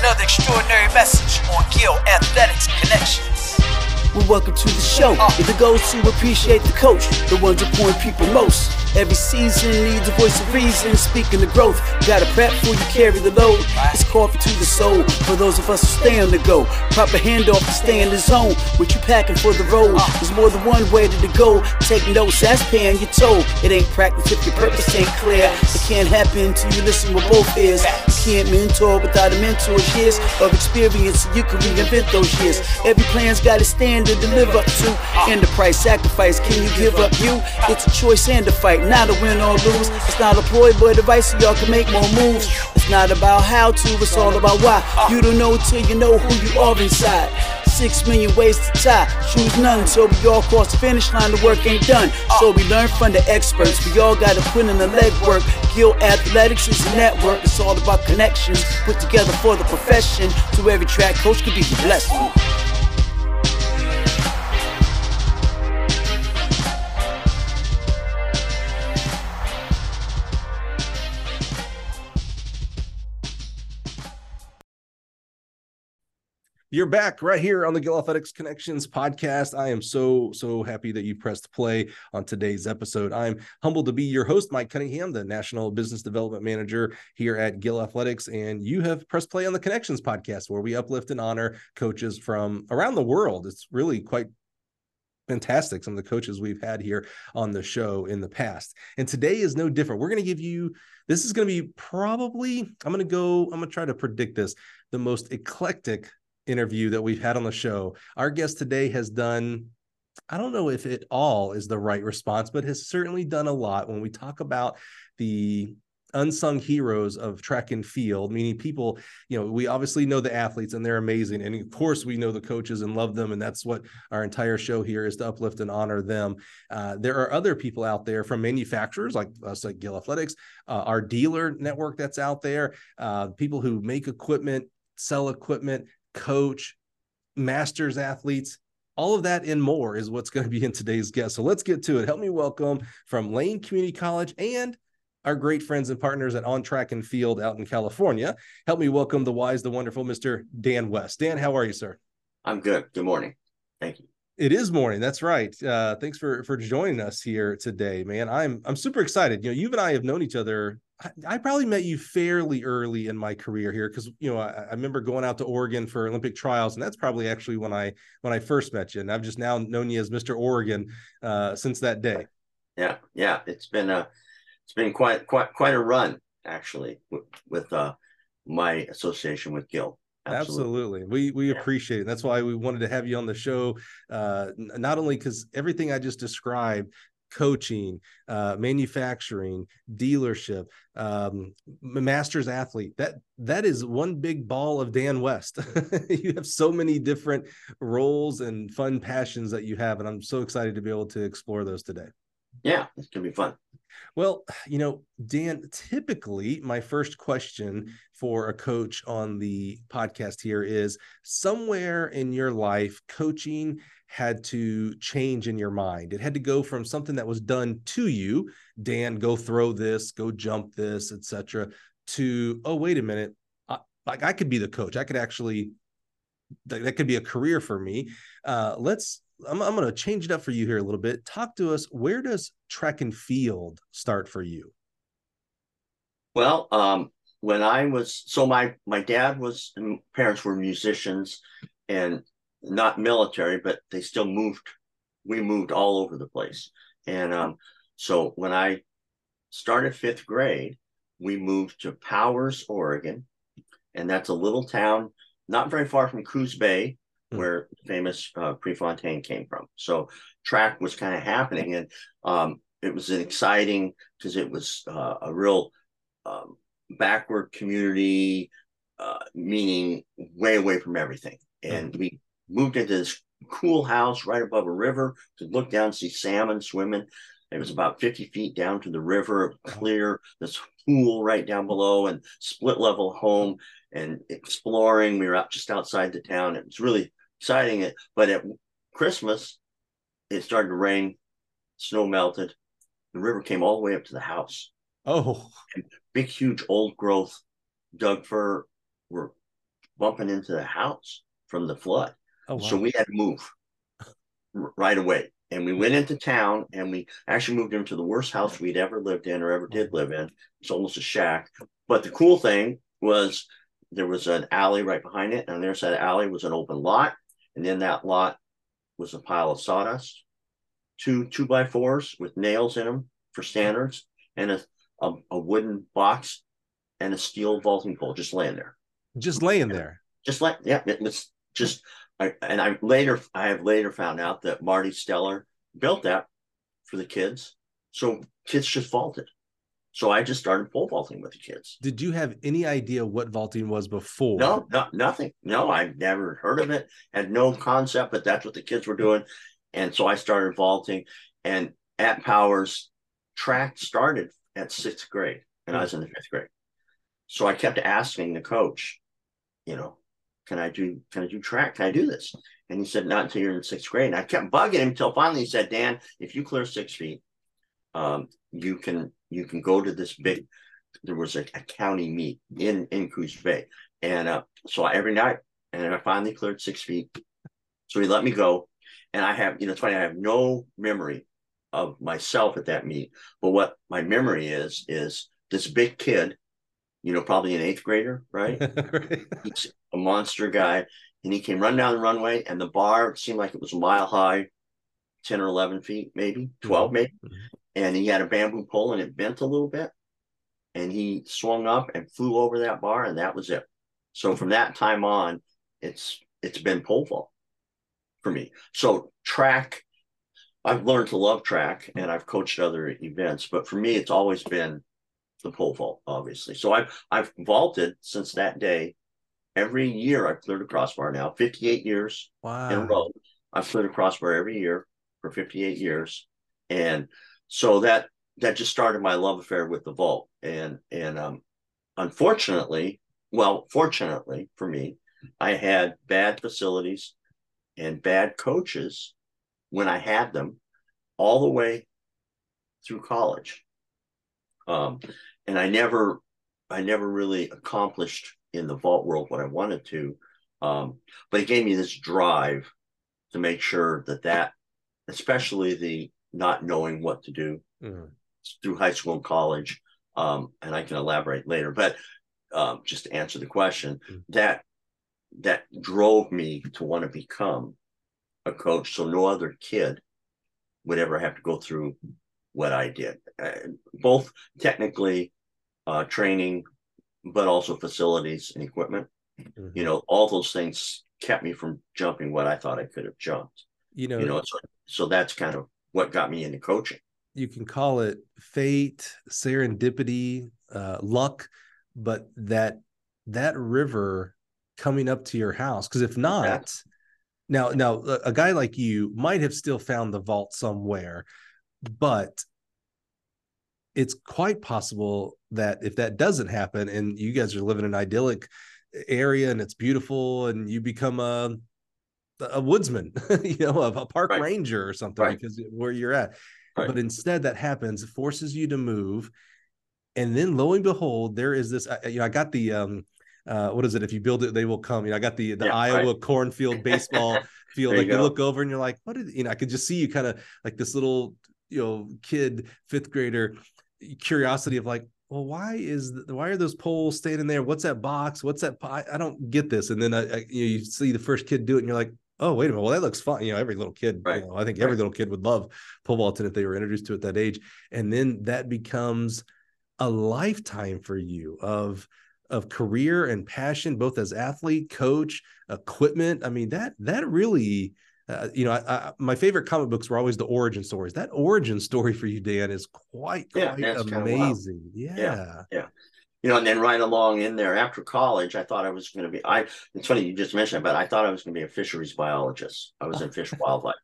Another extraordinary message on Gill Athletics Connections. Well, welcome to the show. Uh. If it goes to appreciate the coach, the ones who point people most. Every season needs a voice of reason. Speaking the growth, gotta prep before you carry the load. It's coffee to the soul for those of us who stay on the go. Proper handoff to stay in the zone. What you packing for the road? There's more than one way to go. Take notes, that's paying your toll. It ain't practice if your purpose ain't clear. It can't happen till you listen with both ears. You can't mentor without a mentor's years of experience. You can reinvent those years. Every plan's got a standard to live up to. And the price sacrifice, can you give up you? It's a choice and a fight not a win or lose. It's not a ploy, but advice so y'all can make more moves. It's not about how to, it's all about why. You don't know till you know who you are inside. Six million ways to tie, choose none. So we all cross the finish line, the work ain't done. So we learn from the experts. We all gotta put in the legwork. Gill Athletics is a network. It's all about connections put together for the profession. To every track coach could be blessing. You're back right here on the Gill Athletics Connections podcast. I am so, so happy that you pressed play on today's episode. I'm humbled to be your host, Mike Cunningham, the National Business Development Manager here at Gill Athletics. And you have pressed play on the Connections podcast, where we uplift and honor coaches from around the world. It's really quite fantastic, some of the coaches we've had here on the show in the past. And today is no different. We're going to give you this is going to be probably, I'm going to go, I'm going to try to predict this, the most eclectic interview that we've had on the show. Our guest today has done, I don't know if it all is the right response, but has certainly done a lot. When we talk about the unsung heroes of track and field meaning people you know we obviously know the athletes and they're amazing. And of course we know the coaches and love them. And that's what our entire show here is to uplift and honor them. Uh, there are other people out there from manufacturers like us like gill athletics uh, our dealer network that's out there uh, people who make equipment sell equipment coach, masters athletes, all of that and more is what's going to be in today's guest. So let's get to it. Help me welcome from Lane Community College and our great friends and partners at On Track and Field out in California. Help me welcome the wise, the wonderful Mr. Dan West. Dan, how are you, sir? I'm good. Good morning. Thank you. It is morning. That's right. Uh, thanks for for joining us here today, man. I'm I'm super excited. You know, you and I have known each other I, I probably met you fairly early in my career here because you know I, I, remember going out to Oregon for Olympic trials, and that's probably actually when I when I first met you, and I've just now known you as Mr. Oregon uh, since that day. Yeah, yeah, it's been a it's been quite quite quite a run actually with, with uh, my association with Gill. Absolutely. Absolutely. We we yeah. appreciate it. That's why we wanted to have you on the show. Uh, not only because everything I just described coaching, uh, manufacturing, dealership, um, masters athlete. That that is one big ball of Dan West. you have so many different roles and fun passions that you have, and I'm so excited to be able to explore those today. Yeah, it's gonna be fun. Well, you know, Dan, typically my first question for a coach on the podcast here is somewhere in your life, coaching had to change in your mind. It had to go from something that was done to you, Dan, go throw this, go jump this, etc., to oh wait a minute, I, like I could be the coach. I could actually that, that could be a career for me. Uh, let's. I'm, I'm going to change it up for you here a little bit. Talk to us. Where does track and field start for you? Well, um, when I was so my my dad was parents were musicians, and not military, but they still moved. We moved all over the place. And um, so when I started fifth grade, we moved to Powers, Oregon. And that's a little town not very far from Coos Bay, mm. where famous uh, Prefontaine came from. So track was kind of happening. And um, it was an exciting because it was uh, a real um, backward community, uh, meaning way away from everything. And mm. we moved into this cool house right above a river to look down see salmon swimming. It was about 50 feet down to the river, clear, this pool right down below, and split level home and exploring. We were out just outside the town. It was really exciting. But at Christmas, it started to rain, snow melted. The river came all the way up to the house. Oh, and big, huge old growth Doug fir were bumping into the house from the flood. Oh, wow. So we had to move right away. And we went into town and we actually moved into the worst house we'd ever lived in or ever did oh. live in. It's almost a shack. But the cool thing was there was an alley right behind it. And there's that alley was an open lot. And then that lot was a pile of sawdust, two two by fours with nails in them for standards, and a, a, a wooden box and a steel vaulting pole just laying there just laying there. just like yeah, it was just I, and I later I have later found out that Marty Steller built that for the kids, so kids just vaulted. So I just started pole vaulting with the kids. Did you have any idea what vaulting was before? No, no, nothing. No, I'd never heard of it. Had no concept, but that's what the kids were doing, and so I started vaulting. And at Powers, track started at sixth grade, and I was in the fifth grade. So I kept asking the coach, you know, can I do can I do track? Can I do this? And he said, not until you're in sixth grade. And I kept bugging him until finally he said, Dan, if you clear six feet, um, you can you can go to this big. There was a, a county meet in in Coos Bay, and uh, so every night, and I finally cleared six feet. So he let me go, and I have you know it's funny I have no memory of myself at that meet, but what my memory is is this big kid, you know, probably an eighth grader, right? Right. He's a monster guy, and he came run down the runway, and the bar seemed like it was a mile high, ten or eleven feet, maybe 12 maybe, Mhm. And he had a bamboo pole, and it bent a little bit, and he swung up and flew over that bar, and that was it. So from that time on, it's it's been pole vault for me. So track, I've learned to love track, and I've coached other events, but for me, it's always been the pole vault, obviously. So I've I've vaulted since that day. Every year I've cleared a crossbar now, 58 years in a row. I've cleared a crossbar every year for 58 years. And so that that just started my love affair with the vault. And and um unfortunately, well, fortunately for me, I had bad facilities and bad coaches when I had them all the way through college. Um, and I never, I never really accomplished in the vault world what I wanted to. Um, but it gave me this drive to make sure that that, especially the not knowing what to do Mhm. through high school and college, um, and I can elaborate later, but um, just to answer the question, Mm. that that drove me to want to become a coach, so no other kid would ever have to go through what I did, uh, both technically uh, training, but also facilities and equipment. Mhm. You know, all those things kept me from jumping what I thought I could have jumped. You know, You know, so, so that's kind of what got me into coaching. you can call it fate, serendipity, uh, luck, but that that river coming up to your house. Because if not, now now a, a guy like you might have still found the vault somewhere, but it's quite possible that if that doesn't happen and you guys are living in an idyllic area and it's beautiful and you become a a woodsman, you know, a, a park Right. ranger or something Right. because where you're at. Right. But instead, that happens, forces you to move, and then lo and behold, there is this. I- You know, I got the um, uh, what is it? If you build it, they will come. You know, I got the the Yeah, Iowa right. cornfield baseball field. Like you you look over and you're like, what? Is, you know, I could just see you kind of like this little you know kid fifth grader curiosity of like. Well, why is the, why are those poles standing there? What's that box? What's that? I, I don't get this. And then I, I, you, know, you see the first kid do it, and you're like, oh wait a minute well that looks fun you know every little kid Right. you know, i think every Right. little kid would love pole vaulting if they were introduced to it at that age and then that becomes a lifetime for you of of career and passion both as athlete coach equipment i mean that that really uh, you know I, I, my favorite comic books were always the origin stories that origin story for you dan is quite amazing. Yeah, quite that's kinda wild. amazing yeah you know, and then right along in there after college, I thought I was going to be. I. It's funny you just mentioned it, but I thought I was going to be a fisheries biologist. I was in fish wildlife,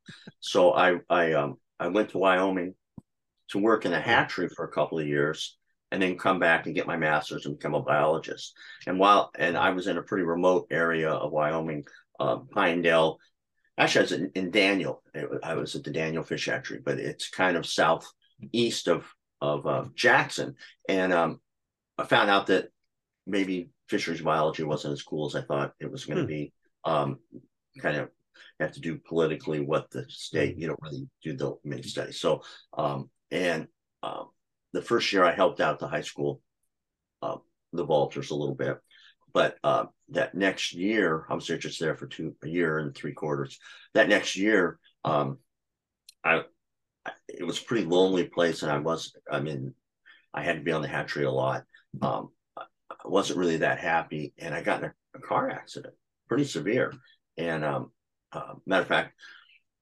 so I I um I went to Wyoming to work in a hatchery for a couple of years, and then come back and get my master's and become a biologist. And while and I was in a pretty remote area of Wyoming, uh, Pinedale. Actually, I was in, in Daniel. It I was at the Daniel Fish Hatchery, but it's kind of southeast of of uh, Jackson, and um, I found out that maybe fisheries biology wasn't as cool as I thought it was going to Hmm. be. Um, kind of have to do politically what the state, you don't really do the mini study. So, um, and um, the first year I helped out the high school, uh, the vaulters a little bit, but uh, that next year I was just there for two a year and three quarters. That next year, um, I it was a pretty lonely place, and I was I mean, I had to be on the hatchery a lot. Um, I wasn't really that happy, and I got in a, a car accident, pretty severe. And um, uh, matter of fact,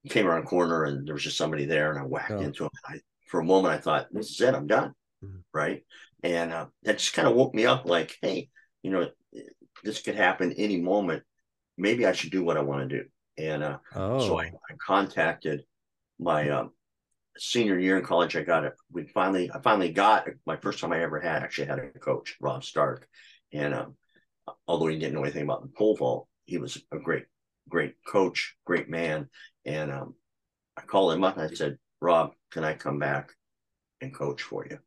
came around a corner, and there was just somebody there, and I whacked Oh. into him. I, for a moment, I thought, "This is it. I'm done." Mhm. Right, and uh, that just kind of woke me up. Like, hey, you know, this could happen any moment. Maybe I should do what I want to do. And uh, Oh, so I, I contacted my um, senior year in college. I got it. We finally, I finally got my first time I ever had actually had a coach, Rob Stark, and um, although he didn't know anything about the pole vault, he was a great, great coach, great man. And um, I called him up and I said, Rob, can I come back and coach for you?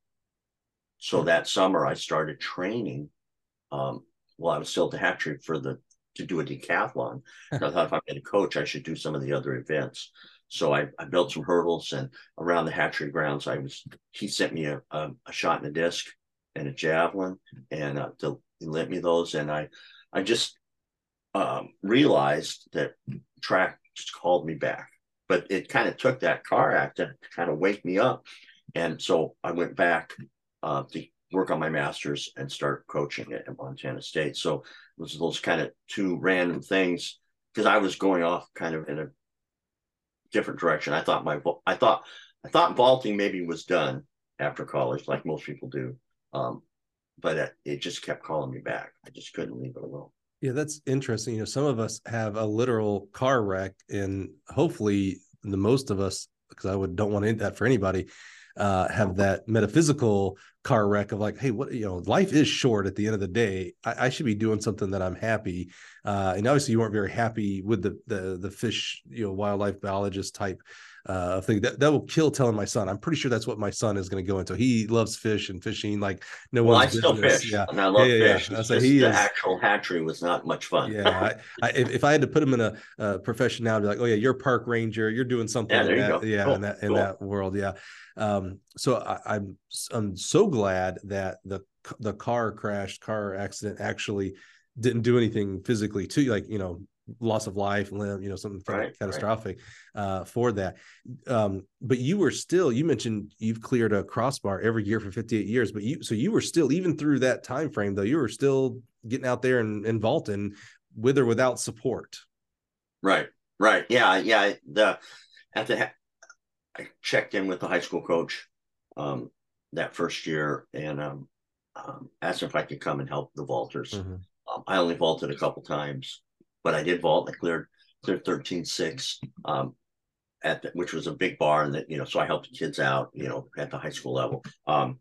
So that summer I started training. Um, while I was still at the hatchery for the to do a decathlon. I thought if I'm going to coach, I should do some of the other events. So I, I built some hurdles and around the hatchery grounds, I was he sent me a, a, a shot in a disc and a javelin, and uh, to, he lent me those, and I I just um, realized that track just called me back, but it kind of took that car accident to kind of wake me up, and so I went back uh, to work on my master's and start coaching at Montana State. So it was those kind of two random things because I was going off kind of in a different direction. I thought my I thought I thought vaulting maybe was done after college, like most people do. Um, but it, it just kept calling me back. I just couldn't leave it alone. yeah, that's interesting. You know, some of us have a literal car wreck, and hopefully, the most of us, because I would don't want that for anybody, uh, have that metaphysical car wreck of like, hey, what you know, life is short. At the end of the day, I, I should be doing something that I'm happy. Uh, and obviously, you weren't very happy with the the the fish, you know, wildlife biologist type uh thing that that will kill telling my son. I'm pretty sure that's what my son is going to go into. He loves fish and fishing like no Well, I one's still business. fish, Yeah. and I love Yeah, yeah, yeah. fish. I It's he the is- actual hatchery was not much fun. Yeah, I, I, if, if I had to put him in a, a profession now, I'd be like, oh yeah, you're a park ranger, you're doing something Yeah, there you that, go. yeah, Cool, in that in cool. that world, yeah. Um, so I, I'm I'm so glad that the the car crash, car accident actually didn't do anything physically to you, like you know, loss of life, limb, you know, something Right, right. catastrophic uh, for that. Um, but you were still, you mentioned you've cleared a crossbar every year for 58 years, but you so you were still even through that time frame though, you were still getting out there and, and vaulting with or without support. Right, right. Yeah, yeah. The at the I checked in with the high school coach um, that first year and um, um, asked if I could come and help the vaulters. Um, I only vaulted a couple times, but I did vault. I cleared cleared thirteen six um, at the, which was a big bar, and that you know, so I helped the kids out, you know, at the high school level. Um,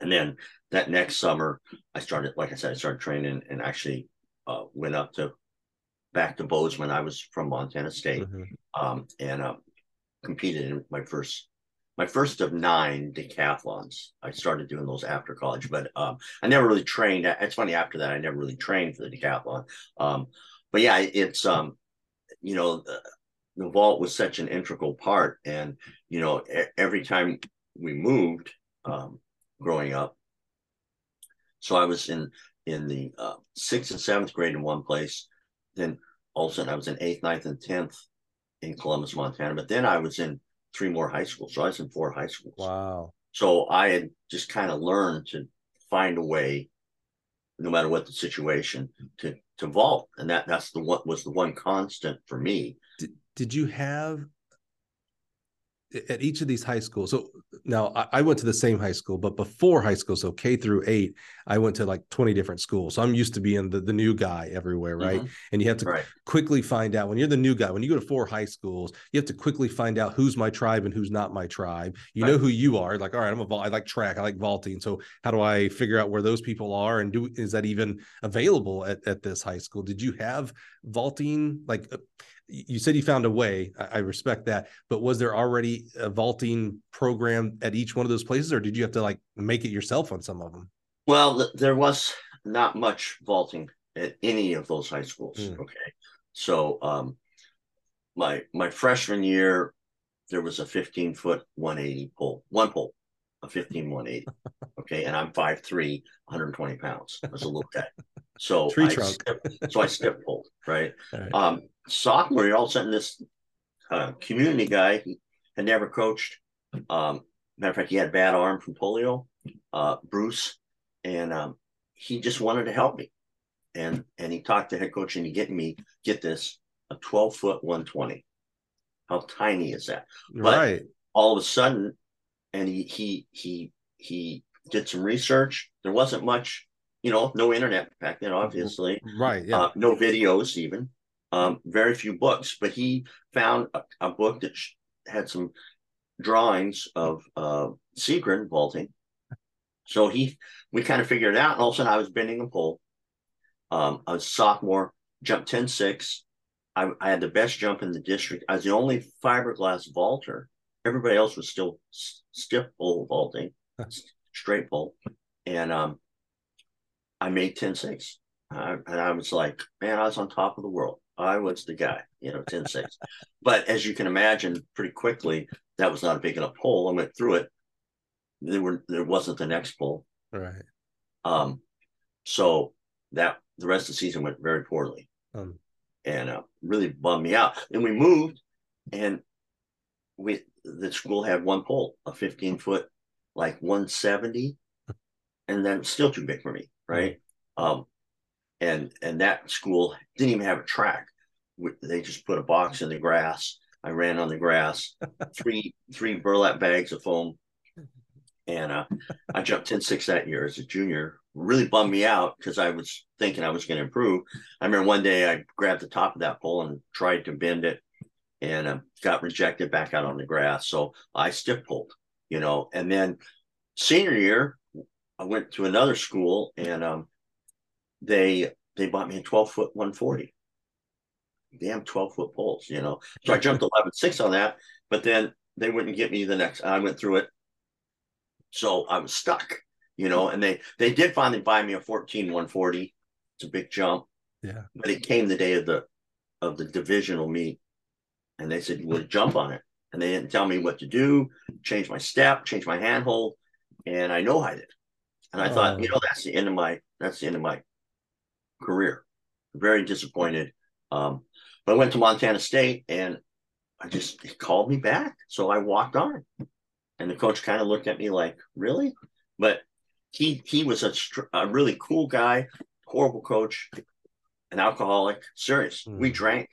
and then that next summer, I started, like I said, I started training and actually uh, went up to back to Bozeman. I was from Montana State, Mhm. um, and uh, competed in my first my first of nine decathlons. I started doing those after college, but um, I never really trained. It's funny after that I never really trained for the decathlon. Um, but yeah, it's um, you know, the, the vault was such an integral part, and you know, every time we moved, um, growing up. So I was in in the uh, sixth and seventh grade in one place, then all of a sudden I was in eighth, ninth, and tenth in Columbus, Montana. But then I was in three more high schools, so I was in four high schools. Wow. So I had just kind of learned to find a way, no matter what the situation, to to vault, and that that's the one was the one constant for me. Did, did you have at each of these high schools? So now I, I went to the same high school, but before high school, so K through eight, I went to like 20 different schools. So I'm used to being the, the new guy everywhere, right? Mhm. And you have to Right. quickly find out when you're the new guy, when you go to four high schools, you have to quickly find out who's my tribe and who's not my tribe. You know who you are. Like, all right, I'm a vault. I like track. I like vaulting. So how do I figure out where those people are? And do is that even available at, at this high school? Did you have vaulting? Like uh, you said you found a way. I, respect that. But was there already a vaulting program at each one of those places, or did you have to like make it yourself on some of them? Well, there was not much vaulting at any of those high schools. Mm. Okay. So um my my freshman year, there was a 15 foot 180 pole, one pole, a 15 180. Okay. And I'm 5'3, 120 pounds. I was a little guy. So Tree I trunk. Stiff, so I stiff pulled, right? Right. Um, sophomore year, all of a sudden, this uh, community guy he had never coached. Um, matter of fact, he had bad arm from polio, uh, Bruce, and um, he just wanted to help me. And and he talked to head coach and he get me get this a 12 foot 120. How tiny is that? but- right. All of a sudden, and he he he he did some research. There wasn't much, you know, no internet back then, obviously Right. Yeah. uh, no videos even um, very few books but he found a, a book that sh- had some drawings of uh, Seagren vaulting so he we kind of figured it out and all of a sudden I was bending a pole um, I was a sophomore jumped 10-6 I, I had the best jump in the district I was the only fiberglass vaulter everybody else was still stiff pole vaulting straight pole and um, I made 10-6 uh, and I was like, man, I was on top of the world. I was the guy, you know, 10 6. but as you can imagine, pretty quickly, that was not a big enough pole. I went through it. There were there wasn't the next pole. right. Um, so that the rest of the season went very poorly Um, and uh, really bummed me out. And we moved, and we the school had one pole, a 15 foot, like 170, and then still too big for me, right? Um, and and that school didn't even have a track. They just put a box in the grass. I ran on the grass, three three burlap bags of foam, and uh, I jumped 10-6 that year as a junior. Really bummed me out because I was thinking I was going to improve. I remember one day I grabbed the top of that pole and tried to bend it, and uh, got rejected back out on the grass. So I stiff pulled, you know. And then senior year, I went to another school and um, they they bought me a 12 foot 140 damn 12 foot poles you know so i jumped 11 6 on that but then they wouldn't get me the next i went through it so i was stuck you know and they they did finally buy me a 14 140 it's a big jump Yeah. but it came the day of the of the divisional meet and they said you would jump on it and they didn't tell me what to do change my step change my handhold and i know i did and i thought Oh. you know that's the end of my that's the end of my career. Very disappointed. Um, but I went to Montana State and I just he called me back. So I walked on. And the coach kind of looked at me like, really? But he he was a, str- a really cool guy, horrible coach, an alcoholic, serious. We Mm. drank.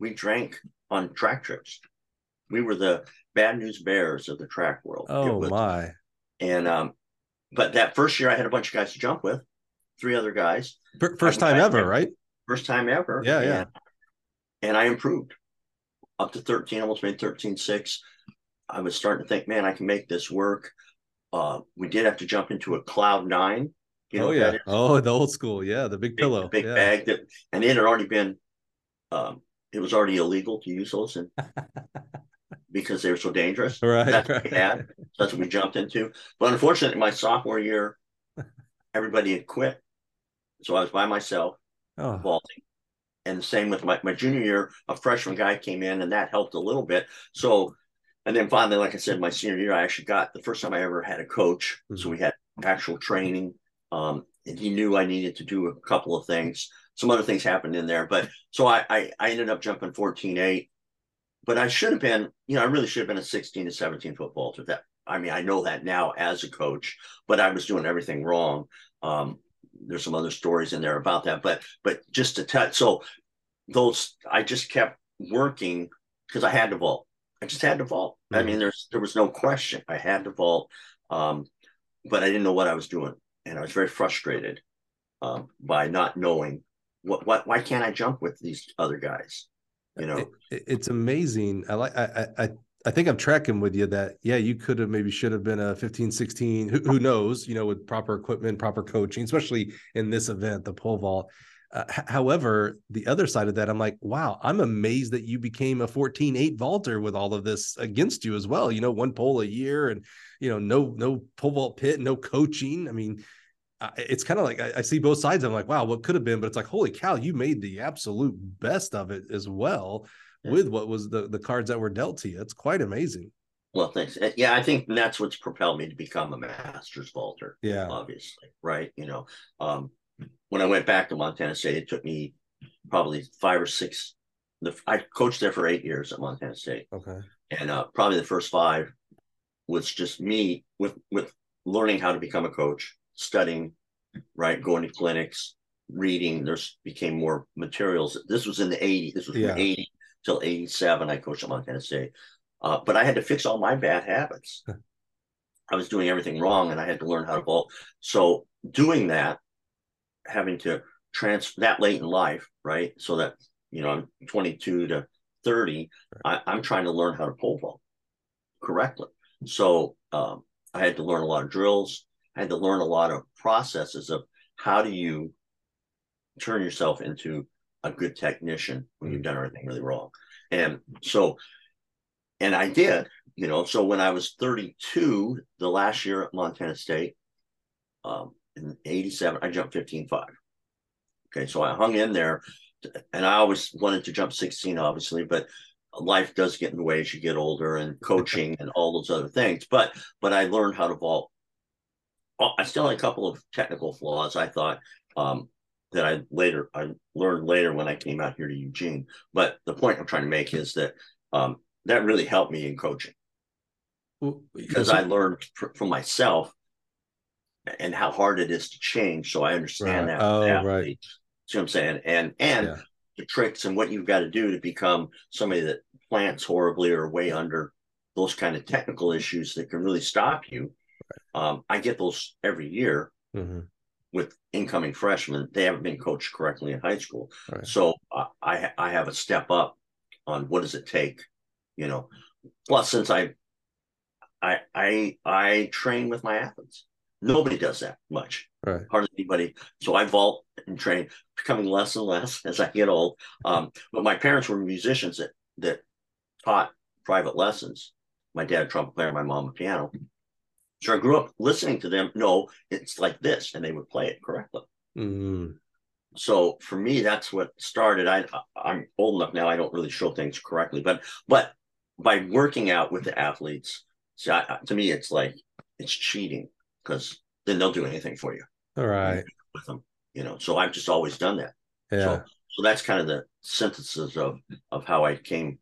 We drank on track trips. We were the bad news bears of the track world. Oh was- my. and um, but that first year I had a bunch of guys to jump with, three other guys. First I- time I- ever, right? First time ever. Yeah, yeah. And, and I improved up to 13, almost made 13 6. I was starting to think, man, I can make this work. Uh, we did have to jump into a cloud nine. You know oh yeah. Oh, the old school. Yeah, the big Big, pillow. big yeah. bag that, and it had already been, um, it was already illegal to use those, and because they were so dangerous. Right. That's what we had. That's what we jumped into. But unfortunately, my sophomore year, everybody had quit, so I was by myself Oh, vaulting. And the same with my, my junior year, a freshman guy came in and that helped a little bit. So, and then finally, like I said, my senior year, I actually got the first time I ever had a coach. So Mhm. we had actual training. Um, and he knew I needed to do a couple of things. Some other things happened in there, but so I, I, I ended up jumping 14 8. But I should have been, you know, I really should have been a 16 to 17 foot vaulter. That I mean, I know that now as a coach, but I was doing everything wrong. Um, there's some other stories in there about that, but but just to touch, so those I just kept working because I had to vault. I just had to vault. I Mhm. mean, there's there was no question. I had to vault, um, but I didn't know what I was doing, and I was very frustrated um, by not knowing what what why can't I jump with these other guys? You know, it, it- it's amazing. I like. I, I. I- think I'm tracking with you that yeah, you could have maybe should have been a 15, 16. Who, who knows? You know, with proper equipment, proper coaching, especially in this event, the pole vault. Uh, however, the other side of that, I'm like, wow, I'm amazed that you became a 14 8 vaulter with all of this against you as well. You know, one pole a year and, you know, no, no pole vault pit, no coaching. I mean, it's kind of like I, I, see both sides. I'm like, wow, what could have been, but it's like, holy cow, you made the absolute best of it as well yeah. with what was the the cards that were dealt to you. It's quite amazing. Well, thanks. Uh, yeah, I think that's what's propelled me to become a master's vaulter. Yeah, obviously, right? You know, um, when I went back to Montana State, it took me probably five or six. The I coached there for eight years at Montana State. Okay, and uh, probably the first five was just me with with learning how to become a coach, studying, right, going to clinics, reading. There's became more materials. This was in the 80s. This was yeah. from 80 till 87. I coached at Montana State. Uh, but I had to fix all my bad habits. I was doing everything wrong and I had to learn how to vault. So doing that, having to transfer that late in life, right? So that, you know, I'm 22 to 30, I, am trying to learn how to pole vault correctly. So um, I had to learn a lot of drills. I had to learn a lot of processes of how do you turn yourself into a good technician when you've done everything really wrong. And so and I did, you know. So when I was 32, the last year at Montana State, um, in 87, I jumped 15.5. Okay, so I hung in there, and I always wanted to jump 16, obviously, but life does get in the way as you get older and coaching and all those other things. But but I learned how to vault. I still had a couple of technical flaws. I thought um, that I later I learned later when I came out here to Eugene. But the point I'm trying to make is that um, that really helped me in coaching well, because I learned from myself and how hard it is to change. So I understand right. that. Oh, right. See what I'm saying? And and yeah. the tricks and what you've got to do to become somebody that plants horribly or way under those kind of technical issues that can really stop you. Um, I get those every year mm-hmm. with incoming freshmen. They haven't been coached correctly in high school, right. so uh, I I have a step up on what does it take you know. Plus, since I, I, I, I train with my athletes. Nobody does that much. Right. Hardly anybody. So I vault and train, becoming less and less as I get old. Um, but my parents were musicians that that taught private lessons. My dad, trumpet player, my mom, a piano. So I grew up listening to them. No, it's like this, and they would play it correctly. Mm. So for me, that's what started. I I'm old enough now. I don't really show things correctly, but but by working out with the athletes, see, I, to me, it's like it's cheating because then they'll do anything for you. All right. With them, you know. So I've just always done that. Yeah. So, so that's kind of the synthesis of of how I came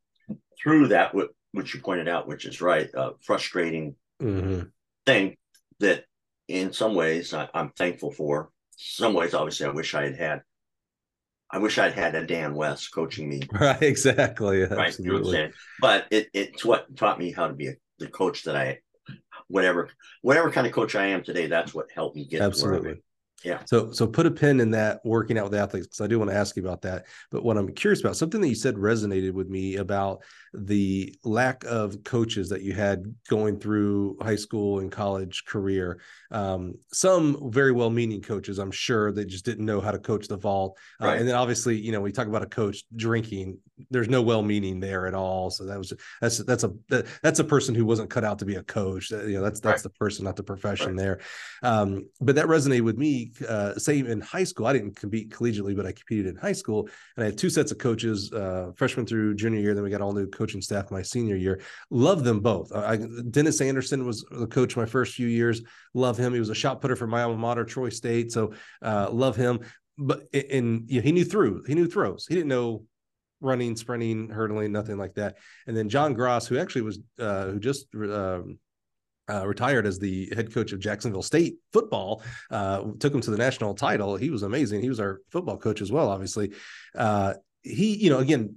through that, which you pointed out, which is right, uh, frustrating mm-hmm. Thing that in some ways I, I'm thankful for. Some ways, obviously, I wish I had had I wish I'd had a Dan West coaching me. Right, exactly. Right, you know? But it it's what taught me how to be a, the coach that I, whatever whatever kind of coach I am today. That's what helped me get there. absolutely. Yeah. So so put a pin in that working out with athletes because I do want to ask you about that. But what I'm curious about, something that you said resonated with me about the lack of coaches that you had going through high school and college career. Um, some very well-meaning coaches, I'm sure, they just didn't know how to coach the vault. Uh, and then obviously, you know, we talk about a coach drinking. There's no well-meaning there at all. So that was that's that's a that, that's a person who wasn't cut out to be a coach. You know, that's that's right. the person, not the profession right. there. Um, but that resonated with me. Uh, say in high school, I didn't compete collegiately, but I competed in high school, and I had two sets of coaches, uh, freshman through junior year. Then we got all new coaching staff my senior year. Love them both. I, Dennis Anderson was the coach my first few years. Love him. He was a shot putter for my alma mater, Troy State. So uh, love him. But know, he knew through. He knew throws. He didn't know running, sprinting, hurdling, nothing like that. And then John Grass, who actually was uh, who just um, uh, retired as the head coach of Jacksonville State football, uh, took him to the national title. He was amazing. He was our football coach as well, obviously. Uh, he, you know, again,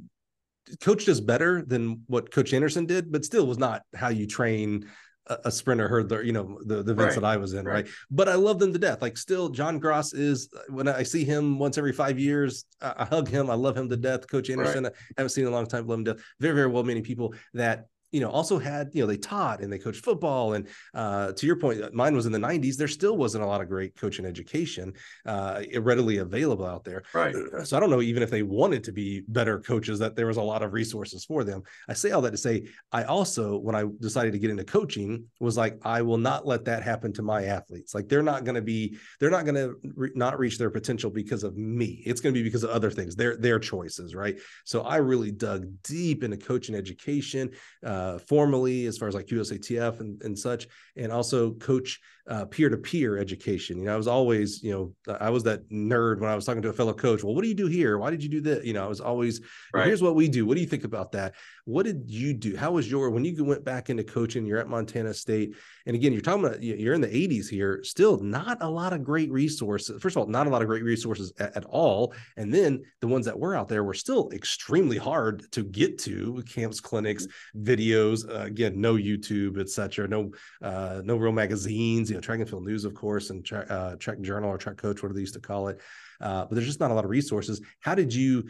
coached us better than what Coach Anderson did, but still was not how you train a, a sprinter hurdler, you know, the, the events right. that I was in, right. right. But I love them to death. Like still John Grass is when I see him once every five years, I, I hug him. I love him to death. Coach Anderson, right. I haven't seen in a long time, love him to death. Very, very well meaning people that you know, also had, you know, they taught and they coached football. And uh, to your point, uh, mine was in the 90s. There still wasn't a lot of great coaching education uh, readily available out there. Right. So I don't know, even if they wanted to be better coaches, that there was a lot of resources for them. I say all that to say, I also, when I decided to get into coaching, was like, I will not let that happen to my athletes. Like they're not going to be, they're not going to re- not reach their potential because of me. It's going to be because of other things, their their choices, right? So I really dug deep into coaching education. Uh, uh, formally as far as like USATF and, and such, and also coach uh, peer-to-peer education. You know, I was always, you know, I was that nerd when I was talking to a fellow coach. Well, what do you do here? Why did you do that? You know, I was always, right. here's what we do. What do you think about that? What did you do? How was your when you went back into coaching? You're at Montana State, and again, you're talking about you're in the 80s here. Still, not a lot of great resources. First of all, not a lot of great resources at, at all, and then the ones that were out there were still extremely hard to get to. Camps, clinics, videos. Uh, again, no YouTube, etc. No, uh, no real magazines you know, track and field news, of course, and tra- uh, track journal or track coach, whatever they used to call it. Uh, but there's just not a lot of resources. How did you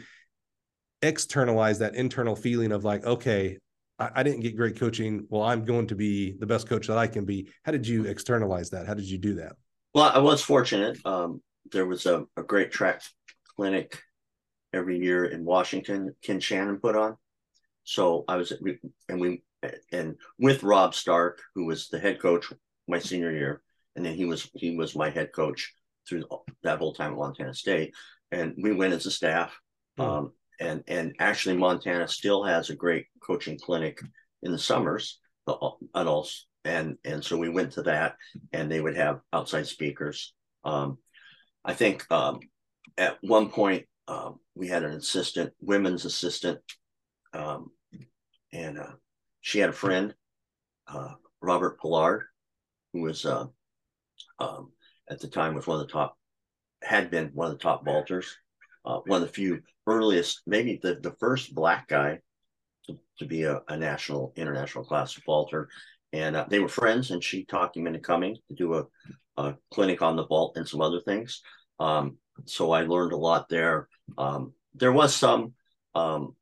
externalize that internal feeling of like, okay, I, I, didn't get great coaching. Well, I'm going to be the best coach that I can be. How did you externalize that? How did you do that? Well, I was fortunate. Um, there was a, a great track clinic every year in Washington, Ken Shannon put on. So I was, and we, and with Rob Stark, who was the head coach my senior year, and then he was he was my head coach through that whole time at Montana State, and we went as a staff. Hmm. Um, and and actually, Montana still has a great coaching clinic in the summers, adults, and and so we went to that, and they would have outside speakers. Um, I think um, at one point um, we had an assistant, women's assistant, um, and uh, she had a friend, uh, Robert Pollard, who was uh, um, at the time was one of the top, had been one of the top vaulters, uh, one of the few earliest, maybe the, the first black guy to, to be a, a national, international class vaulter. And uh, they were friends, and she talked him into coming to do a, a clinic on the vault and some other things. Um, so I learned a lot there. Um, there was some, um,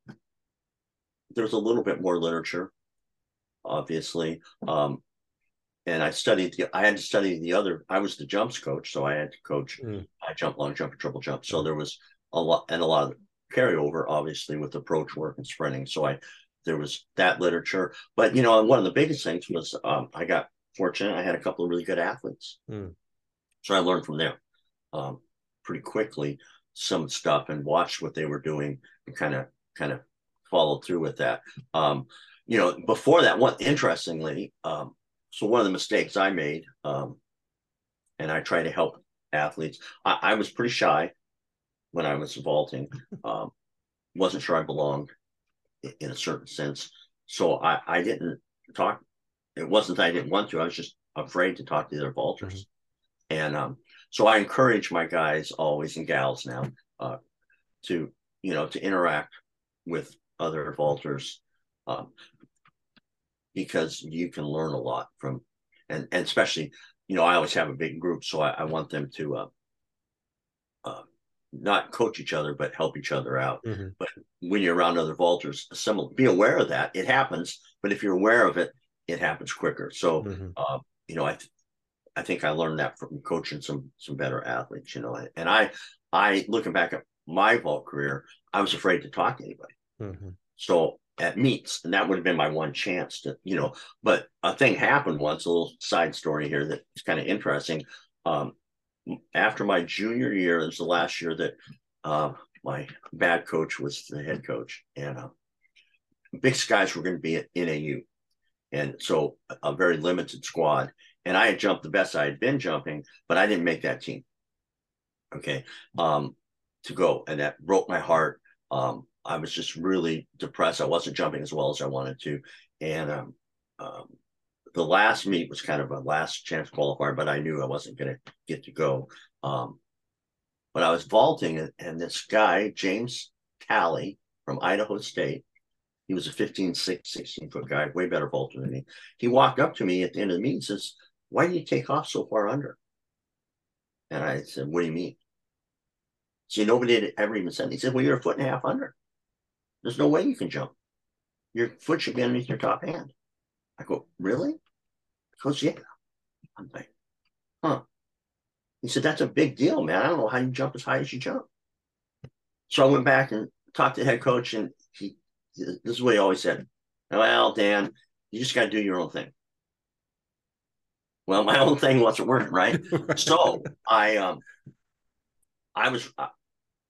there was a little bit more literature, obviously. Um, and I studied the I had to study the other I was the jumps coach, so I had to coach mm. high jump, long jump, and triple jump. So there was a lot and a lot of carryover, obviously, with approach work and sprinting. So I there was that literature. But you know, one of the biggest things was um, I got fortunate. I had a couple of really good athletes. Mm. So I learned from them um, pretty quickly some stuff and watched what they were doing and kind of kind of followed through with that. Um, you know, before that, one interestingly, um, so one of the mistakes I made, um, and I try to help athletes. I, I, was pretty shy when I was vaulting. Um, wasn't sure I belonged in a certain sense. So I, I didn't talk. It wasn't that I didn't want to. I was just afraid to talk to the other vaulters. Mm-hmm. And um, so I encourage my guys always and gals now uh, to you know to interact with other vaulters. Um, because you can learn a lot from and, and especially you know i always have a big group so i, I want them to uh, uh, not coach each other but help each other out mm-hmm. but when you're around other vaulters similar be aware of that it happens but if you're aware of it it happens quicker so mm-hmm. uh, you know i th- i think i learned that from coaching some some better athletes you know and i i looking back at my vault career i was afraid to talk to anybody mm-hmm. so at meets, and that would have been my one chance to, you know. But a thing happened once, a little side story here that is kind of interesting. Um, after my junior year, it was the last year that uh, my bad coach was the head coach, and uh, Big Skies were going to be at NAU, and so a very limited squad. And I had jumped the best I had been jumping, but I didn't make that team. Okay, um, to go, and that broke my heart. Um, I was just really depressed. I wasn't jumping as well as I wanted to. And um, um, the last meet was kind of a last chance qualifier, but I knew I wasn't going to get to go. Um, but I was vaulting, and, and this guy, James Talley from Idaho State, he was a 15, 16 foot guy, way better vaulter than me. He walked up to me at the end of the meet and says, Why do you take off so far under? And I said, What do you mean? See, nobody had ever even said. He said, Well, you're a foot and a half under. There's no way you can jump. your foot should be underneath your top hand. I go, really? He goes, yeah. I'm like, huh. He said, that's a big deal, man. I don't know how you jump as high as you jump. So I went back and talked to the head coach, and he, this is what he always said. Well, Dan, you just got to do your own thing. Well, my own thing wasn't working, right? so I, um, I was,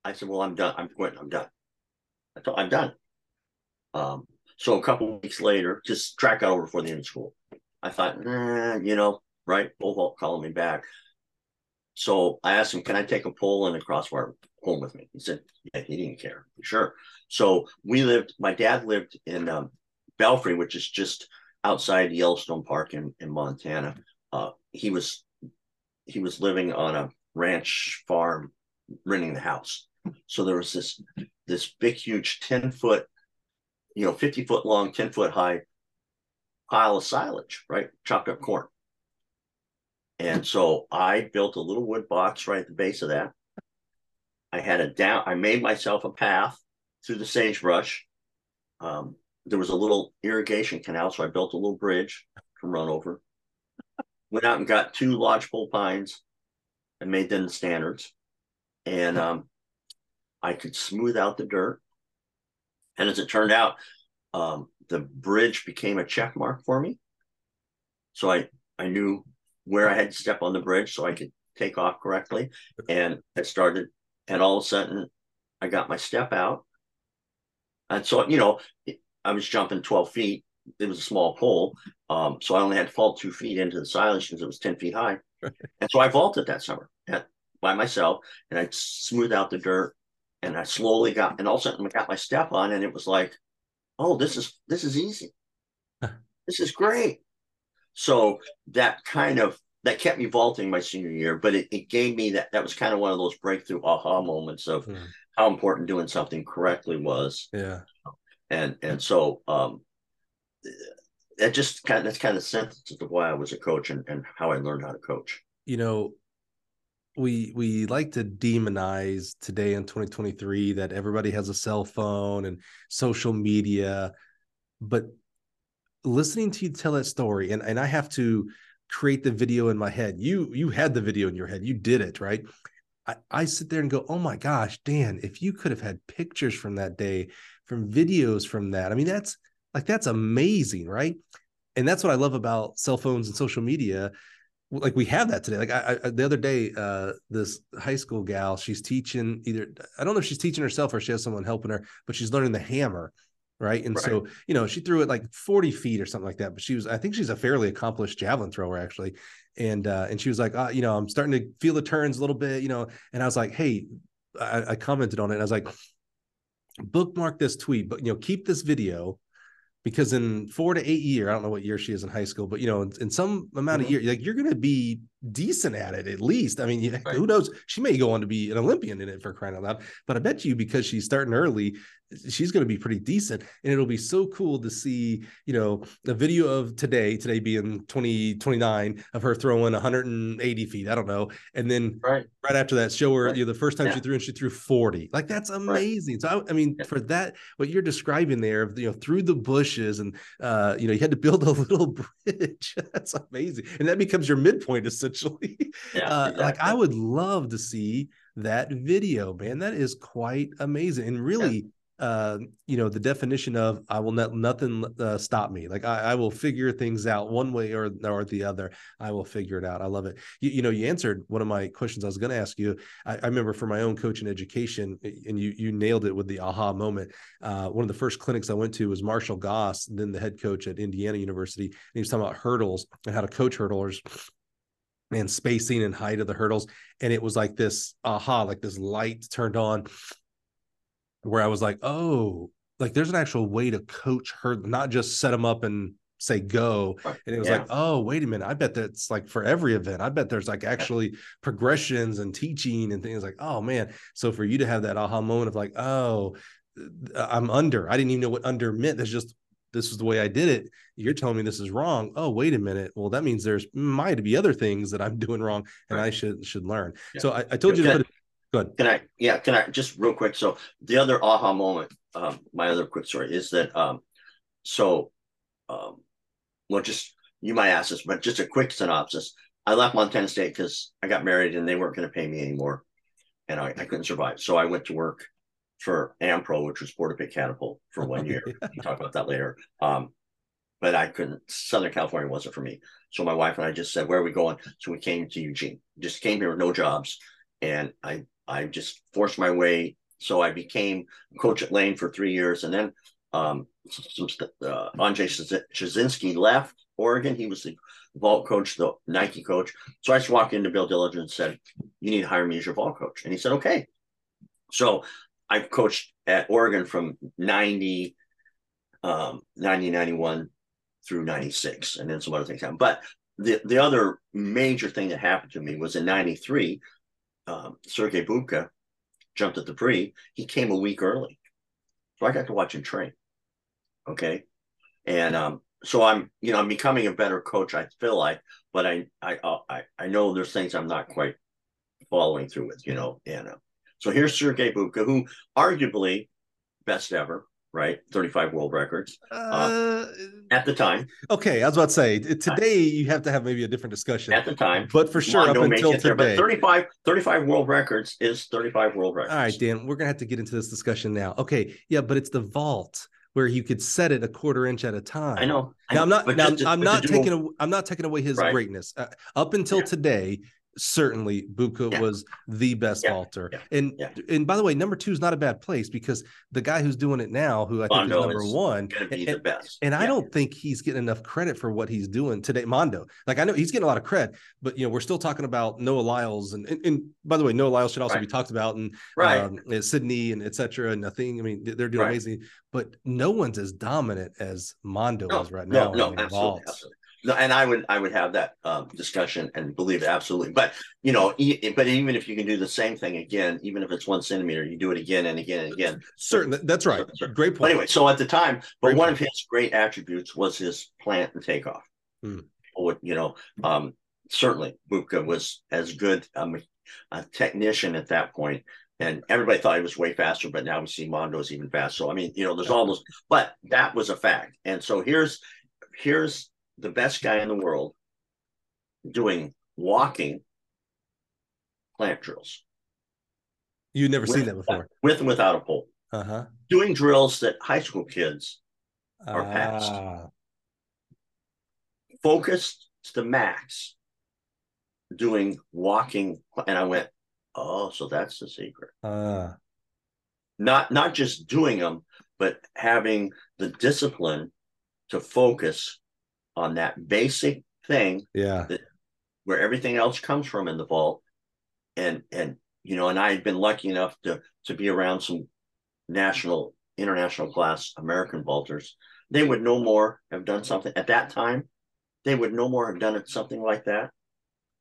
I said, well, I'm done. I'm quitting. I'm done. I thought I'm done. Um, so a couple weeks later, just track out over before the end of school. I thought, nah, you know, right? Both calling me back. So I asked him, can I take a pole and a crossbar home with me? He said, yeah, he didn't care. Sure. So we lived, my dad lived in um, Belfry, which is just outside Yellowstone Park in, in Montana. Uh, he was he was living on a ranch farm, renting the house. So there was this this big, huge ten foot, you know, fifty foot long, ten foot high pile of silage, right, chopped up corn. And so I built a little wood box right at the base of that. I had a down. I made myself a path through the sagebrush. Um, there was a little irrigation canal, so I built a little bridge to run over. Went out and got two lodgepole pines and made them the standards. And um, I could smooth out the dirt. And as it turned out, um, the bridge became a check mark for me. So I, I knew where I had to step on the bridge so I could take off correctly. And I started, and all of a sudden, I got my step out. And so, you know, I was jumping 12 feet. It was a small pole. Um, so I only had to fall two feet into the silage because it was 10 feet high. and so I vaulted that summer at, by myself and I smoothed out the dirt and I slowly got, and all of a sudden I got my step on and it was like, oh, this is, this is easy. this is great. So that kind of, that kept me vaulting my senior year, but it, it gave me that, that was kind of one of those breakthrough aha moments of mm. how important doing something correctly was. Yeah and and so um, that just kind of that's kind of synthesis of why I was a coach and, and how I learned how to coach. You know, we we like to demonize today in 2023 that everybody has a cell phone and social media, but listening to you tell that story, and and I have to create the video in my head. You you had the video in your head. You did it, right? I, I sit there and go, oh my gosh, Dan, if you could have had pictures from that day from videos from that. I mean, that's like that's amazing, right? And that's what I love about cell phones and social media. Like we have that today. Like I, I the other day, uh, this high school gal, she's teaching either I don't know if she's teaching herself or she has someone helping her, but she's learning the hammer right? And right. so, you know, she threw it like 40 feet or something like that. But she was, I think she's a fairly accomplished javelin thrower actually. And uh, and she was like, uh, you know, I'm starting to feel the turns a little bit, you know. And I was like, hey, I, I commented on it. I was like, bookmark this tweet, but you know, keep this video because in four to eight year, I don't know what year she is in high school, but you know, in, in some amount mm-hmm. of year, like you're going to be decent at it at least. I mean, right. who knows? She may go on to be an Olympian in it for crying out loud. But I bet you because she's starting early, she's going to be pretty decent, and it'll be so cool to see, you know, a video of today, today being 2029 of her throwing 180 feet. I don't know, and then right, right after that, show her right. you know the first time yeah. she threw and she threw 40. Like that's amazing. So I, I mean, yeah. for that, what you're describing there, you know, through the bushes and uh, you know, you had to build a little bridge. that's amazing, and that becomes your midpoint essentially. Yeah, uh, exactly. Like I would love to see that video, man. That is quite amazing, and really, yeah. uh, you know, the definition of "I will let nothing uh, stop me." Like I, I, will figure things out one way or or the other. I will figure it out. I love it. You, you know, you answered one of my questions I was going to ask you. I, I, remember for my own coaching education, and you you nailed it with the aha moment. Uh, one of the first clinics I went to was Marshall Goss, then the head coach at Indiana University, and he was talking about hurdles and how to coach hurdlers and spacing and height of the hurdles. And it was like this aha, like this light turned on where I was like, oh, like there's an actual way to coach her, not just set them up and say go. And it was yeah. like, oh, wait a minute. I bet that's like for every event. I bet there's like actually progressions and teaching and things like, oh man. So for you to have that aha moment of like, oh, I'm under. I didn't even know what under meant. That's just this is the way I did it. You're telling me this is wrong. Oh, wait a minute. Well, that means there's might be other things that I'm doing wrong and right. I should should learn. Yeah. So I, I, told you to put it, go ahead. Can I yeah, can I just real quick? So the other aha moment, um, my other quick story is that um so, um, well, just you might ask this, but just a quick synopsis. I left Montana State because I got married and they weren't going to pay me anymore, and I, I couldn't survive. So I went to work for AmPro, which was Border Pick Catapult, for one year. we can talk about that later. Um, but I couldn't. Southern California wasn't for me. So my wife and I just said, "Where are we going?" So we came to Eugene. Just came here with no jobs, and I I just forced my way. So I became coach at Lane for three years, and then um, some uh, Andre Shazinski left Oregon. He was the vault coach, the Nike coach. So I just walked into Bill Dellinger and said, "You need to hire me as your vault coach," and he said, "Okay." So I coached at Oregon from 90, um, 90, 91 through 96, and then some other things happened. But the, the other major thing that happened to me was in 93, um, Sergey Bubka jumped at the pre. He came a week early. So I got to watch him train. Okay. And um, so I'm, you know, I'm becoming a better coach, I feel like, but I, I, uh, I, I know there's things I'm not quite following through with, you know, and uh, so here's Sergey Bubka, who arguably best ever, right? 35 world records uh, uh, at the time. Okay, I was about to say today you have to have maybe a different discussion at the time, but for sure Mondo up until today. There, but 35, 35 world records is 35 world records. All right, Dan, we're gonna have to get into this discussion now. Okay, yeah, but it's the vault where you could set it a quarter inch at a time. I know. I know. Now I'm not. Now, just, I'm not taking. I'm not taking away his right. greatness. Uh, up until yeah. today, certainly Bubka yeah. was the best yeah. vaulter. Yeah. And and by the way, number two is not a bad place because the guy who's doing it now, who I think is number is one, and, the best. And I don't think he's getting enough credit for what he's doing today. Mondo, like I know he's getting a lot of credit, but you know we're still talking about Noah Lyles, and and, and by the way, Noah Lyles should also right. be talked about, and right, um, Sydney and etc. And nothing. I mean, they're doing right. amazing, but no one's as dominant as Mondo no, is right now. No, no, absolutely, absolutely. No, and I would I would have that um, discussion and believe it absolutely. But you know, e- but even if you can do the same thing again, even if it's one centimeter, you do it again and again and again. Certainly, that's right. Great point. But anyway, so at the time, but great one point. of his great attributes was his plant and takeoff. Hmm. You know, um, certainly Bubka was as good um, a technician at that point and everybody thought he was way faster, but now we see Mondo's even faster. So I mean, you know, there's all those, but that was a fact. And so here's here's the best guy in the world doing walking plant drills. You've never with, seen that before. With and without a pole. Uh-huh. Doing drills that high school kids are uh. past. Focused to the max, doing walking. And I went, oh, so that's the secret. Uh. Not not just doing them, but having the discipline to focus on that basic thing yeah. that, where everything else comes from in the vault. And and you know and i had been lucky enough to to be around some national international class american vaulters. They would no more have done something at that time they would no more have done it something like that.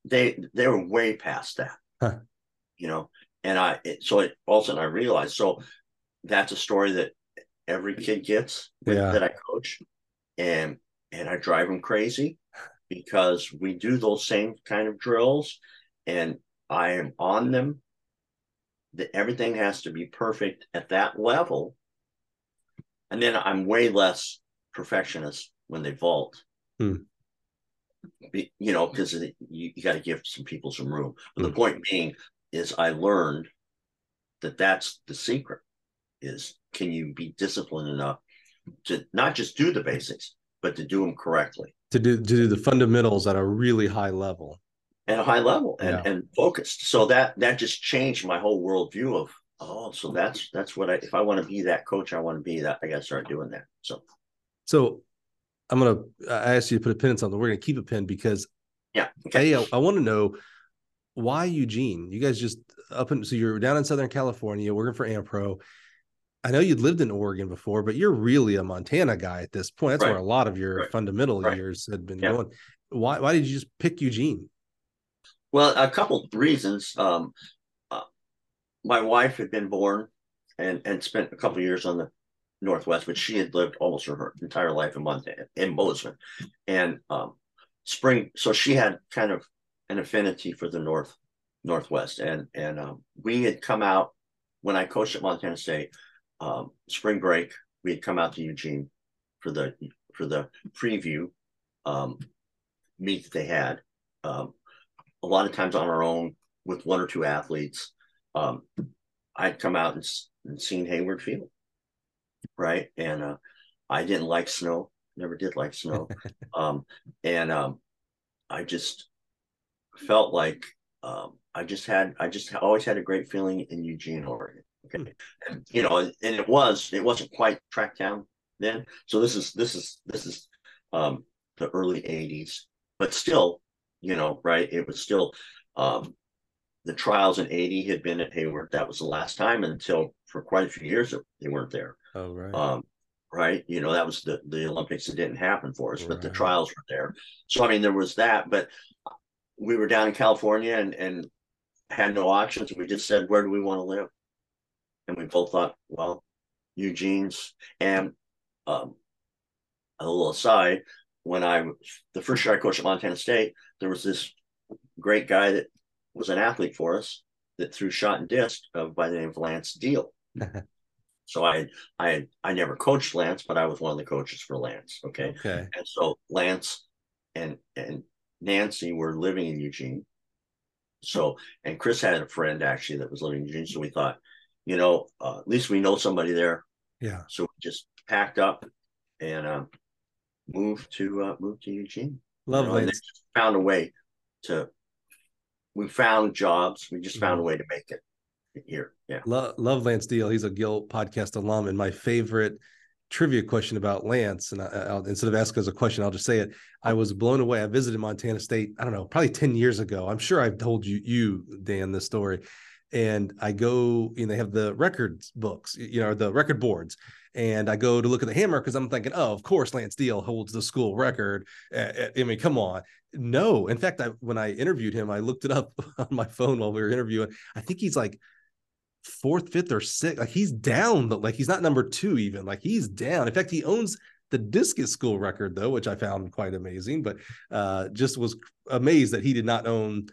They they were way past that. Huh. you know and i it, so it also i realized so that's a story that every kid gets yeah. that i coach. And and I drive them crazy because we do those same kind of drills and I am on them. That everything has to be perfect at that level. And then I'm way less perfectionist when they vault. Hmm. Be, you know, because you, you got to give some people some room. But hmm. the point being is I learned that that's the secret is can you be disciplined enough to not just do the basics, but to do them correctly. To do to do the fundamentals at a really high level. At a high level and, yeah. and focused. So that that just changed my whole worldview of oh, so that's that's what I if I want to be that coach, I want to be that, I gotta start doing that. So so I'm gonna I asked you to put a pin in something. We're gonna keep a pin because yeah, okay. I, I want to know why Eugene? You guys just up in so you're down in Southern California working for AmPro I know you'd lived in Oregon before, but you're really a Montana guy at this point. That's right. where a lot of your right. fundamental right. years had been yeah. going. Why why did you just pick Eugene? Well, a couple reasons. Um, uh, my wife had been born and and spent a couple years on the Northwest, but she had lived almost her entire life in Montana, in Bozeman, and um, spring. So she had kind of an affinity for the North Northwest, and and um, we had come out when I coached at Montana State um, spring break, we had come out to Eugene for the for the preview um, meet that they had. Um, a lot of times on our own with one or two athletes, um, I'd come out and, and seen Hayward Field, right? And uh, I didn't like snow, never did like snow, um, and um, I just felt like um, I just had I just always had a great feeling in Eugene, Oregon. Okay, and, you know, and it was it wasn't quite TrackTown then. So this is this is this is um, the early '80s, but still, you know, right? It was still um, the trials in '80 had been at Hayward. That was the last time until for quite a few years they weren't there. Oh right. Um, right. You know, that was the the Olympics that didn't happen for us, right. but the trials were there. So I mean, there was that, but we were down in California and and had no options. We just said, where do we want to live? And we both thought, well, Eugene's. And um, a little aside, when I the first year I coached at Montana State, there was this great guy that was an athlete for us that threw shot and disc uh, by the name of Lance Deal. so I I I never coached Lance, but I was one of the coaches for Lance. Okay. Okay. And so Lance and and Nancy were living in Eugene. So, and Chris had a friend actually that was living in Eugene. So we thought, you know, uh, at least we know somebody there. Yeah. So we just packed up and uh, moved to uh, moved to Eugene. Lovely. You know, found a way to. We found jobs. We just found mm-hmm. a way to make it here. Yeah. Love, love Lance Deal. He's a Gill podcast alum, and my favorite trivia question about Lance, and I, will instead of asking as a question, I'll just say it. I was blown away. I visited Montana State. I don't know, probably ten years ago. I'm sure I've told you, you Dan, this story. And I go, you know, they have the records books, you know, the record boards, and I go to look at the hammer because I'm thinking, oh, of course, Lance Deal holds the school record. I mean, come on. No, in fact, I when I interviewed him, I looked it up on my phone while we were interviewing. I think he's like fourth, fifth, or sixth. Like he's down, but like he's not number two even. Like he's down. In fact, he owns the discus school record though, which I found quite amazing. But uh, just was amazed that he did not own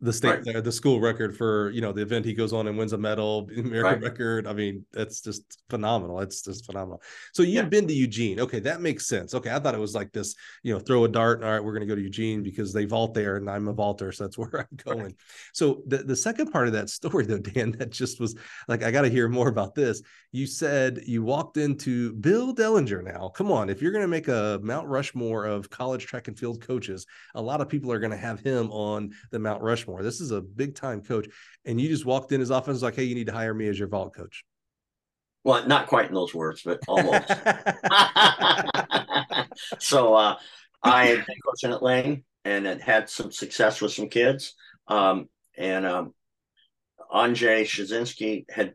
the state right. Uh, the school record for you know the event he goes on and wins a medal american right. record i mean that's just phenomenal it's just phenomenal so you've yeah. been to eugene okay that makes sense okay i thought it was like this you know throw a dart all right we're going to go to eugene because they vault there and i'm a vaulter so that's where i'm going right. so the, the second part of that story though dan that just was like i got to hear more about this you said you walked into bill dellinger now come on if you're going to make a mount rushmore of college track and field coaches a lot of people are going to have him on the mount rushmore This is a big time coach. And you just walked in his office like, hey, you need to hire me as your vault coach. Well, not quite in those words, but almost. so uh, I had been coaching at Lane and had had some success with some kids. Um, and um, Andrzej Shazinski had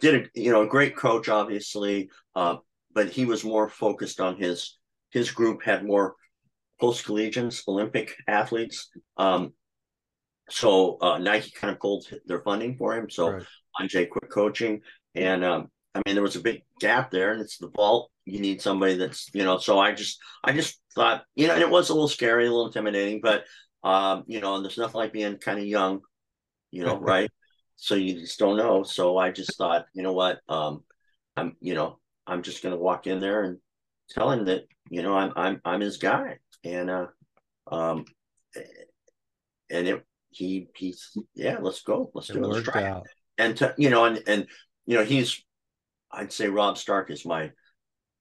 did a you know a great coach, obviously, uh, but he was more focused on his his group had more post collegians, Olympic athletes. Um, so uh, Nike kind of pulled their funding for him. So right. Andrzej quit coaching, and um, I mean there was a big gap there, and it's the vault. You need somebody that's you know. So I just I just thought you know, and it was a little scary, a little intimidating, but um, you know, and there's nothing like being kind of young, you know, right? So you just don't know. So I just thought, you know what, um, I'm you know I'm just gonna walk in there and tell him that you know I'm I'm I'm his guy, and uh, um, and it he he's yeah, let's go, let's it do it, let's try out. it. And to, you know, and and you know, he's I'd say Rob Stark is my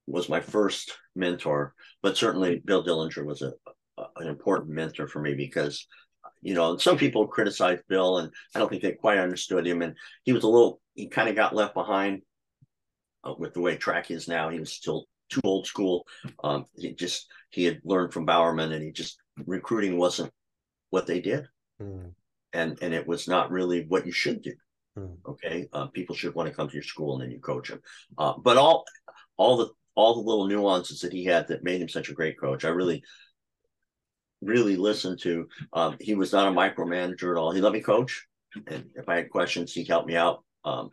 was my first mentor, but certainly Bill Dellinger was a, a an important mentor for me because you know some people criticize Bill and I don't think they quite understood him and he was a little he kind of got left behind uh, with the way track is now. He was still too old school. Um, he just he had learned from Bowerman and he just recruiting wasn't what they did. Mm. And and it was not really what you should do. Mm. Okay, uh, people should want to come to your school and then you coach them. Uh, but all all the all the little nuances that he had that made him such a great coach, I really really listened to. Um, he was not a micromanager at all. He let me coach, and if I had questions, he helped me out. Um,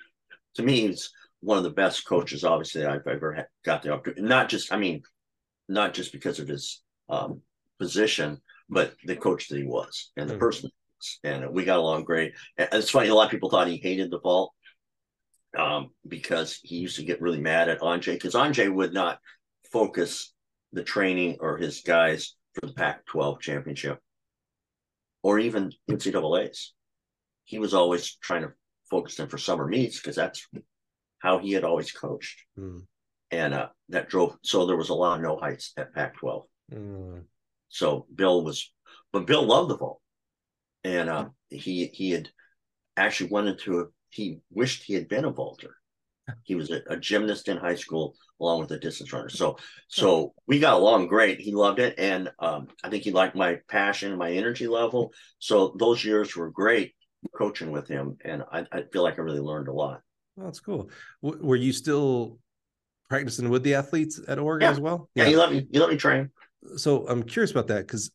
to me, he's one of the best coaches, obviously, that I've ever got the opportunity. Not just, I mean, not just because of his um, position, but the coach that he was and the mm-hmm. person and we got along great. And it's funny, a lot of people thought he hated the vault um, because he used to get really mad at Andrzej because Andrzej would not focus the training or his guys for the Pac 12 championship or even NCAA's. He was always trying to focus them for summer meets because that's how he had always coached. Mm. And uh, that drove, so there was a lot of no heights at Pac 12. Mm. So Bill was, but Bill loved the vault. And uh, he he had actually wanted to, he wished he had been a vaulter. He was a, a, gymnast in high school along with a distance runner. So so we got along great. He loved it. And um, I think he liked my passion, my energy level. So those years were great coaching with him. And I, I feel like I really learned a lot. Well, that's cool. W- were you still practicing with the athletes at Oregon yeah. as well? Yeah, yeah, you let me you let me train. So I'm curious about that because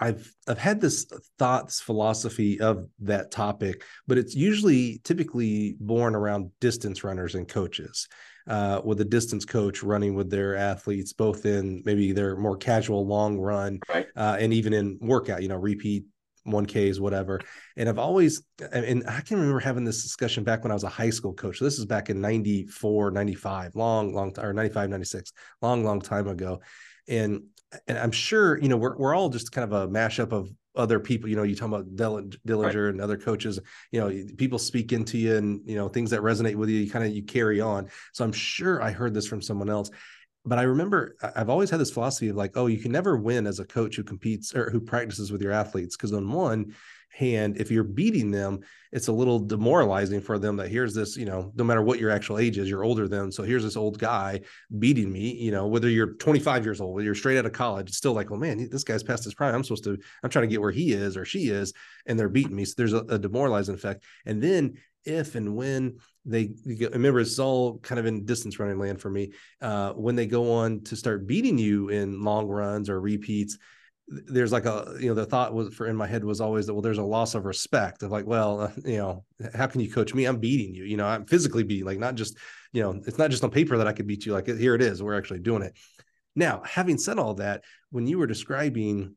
I've I've had this thoughts philosophy of that topic, but it's usually typically born around distance runners and coaches, uh, with a distance coach running with their athletes, both in maybe their more casual long run, right. uh, and even in workout, you know, repeat 1Ks, whatever. And I've always, and I can remember having this discussion back when I was a high school coach. So This is back in 94, 95, long, long, time, or 95, 96, long, long time ago. And and I'm sure you know we're we're all just kind of a mashup of other people. You know, you talk about Dellinger right. and other coaches. You know, people speak into you, and you know things that resonate with you. You kind of you carry on. So I'm sure I heard this from someone else. But I remember I've always had this philosophy of like, oh, you can never win as a coach who competes or who practices with your athletes because on one, hand if you're beating them it's a little demoralizing for them that here's this you know no matter what your actual age is you're older than so here's this old guy beating me you know whether you're 25 years old whether you're straight out of college it's still like well man this guy's past his prime. I'm supposed to i'm trying to get where he is or she is and they're beating me. So there's a, a demoralizing effect. And then if and when they remember it's all kind of in distance running land for me uh, when they go on to start beating you in long runs or repeats there's like a you know the thought was for in my head was always that well there's a loss of respect of like well uh, you know how can you coach me? I'm beating you you know i'm physically beating like not just you know it's not just on paper that i could beat you like here it is we're actually doing it. Now having said all that when you were describing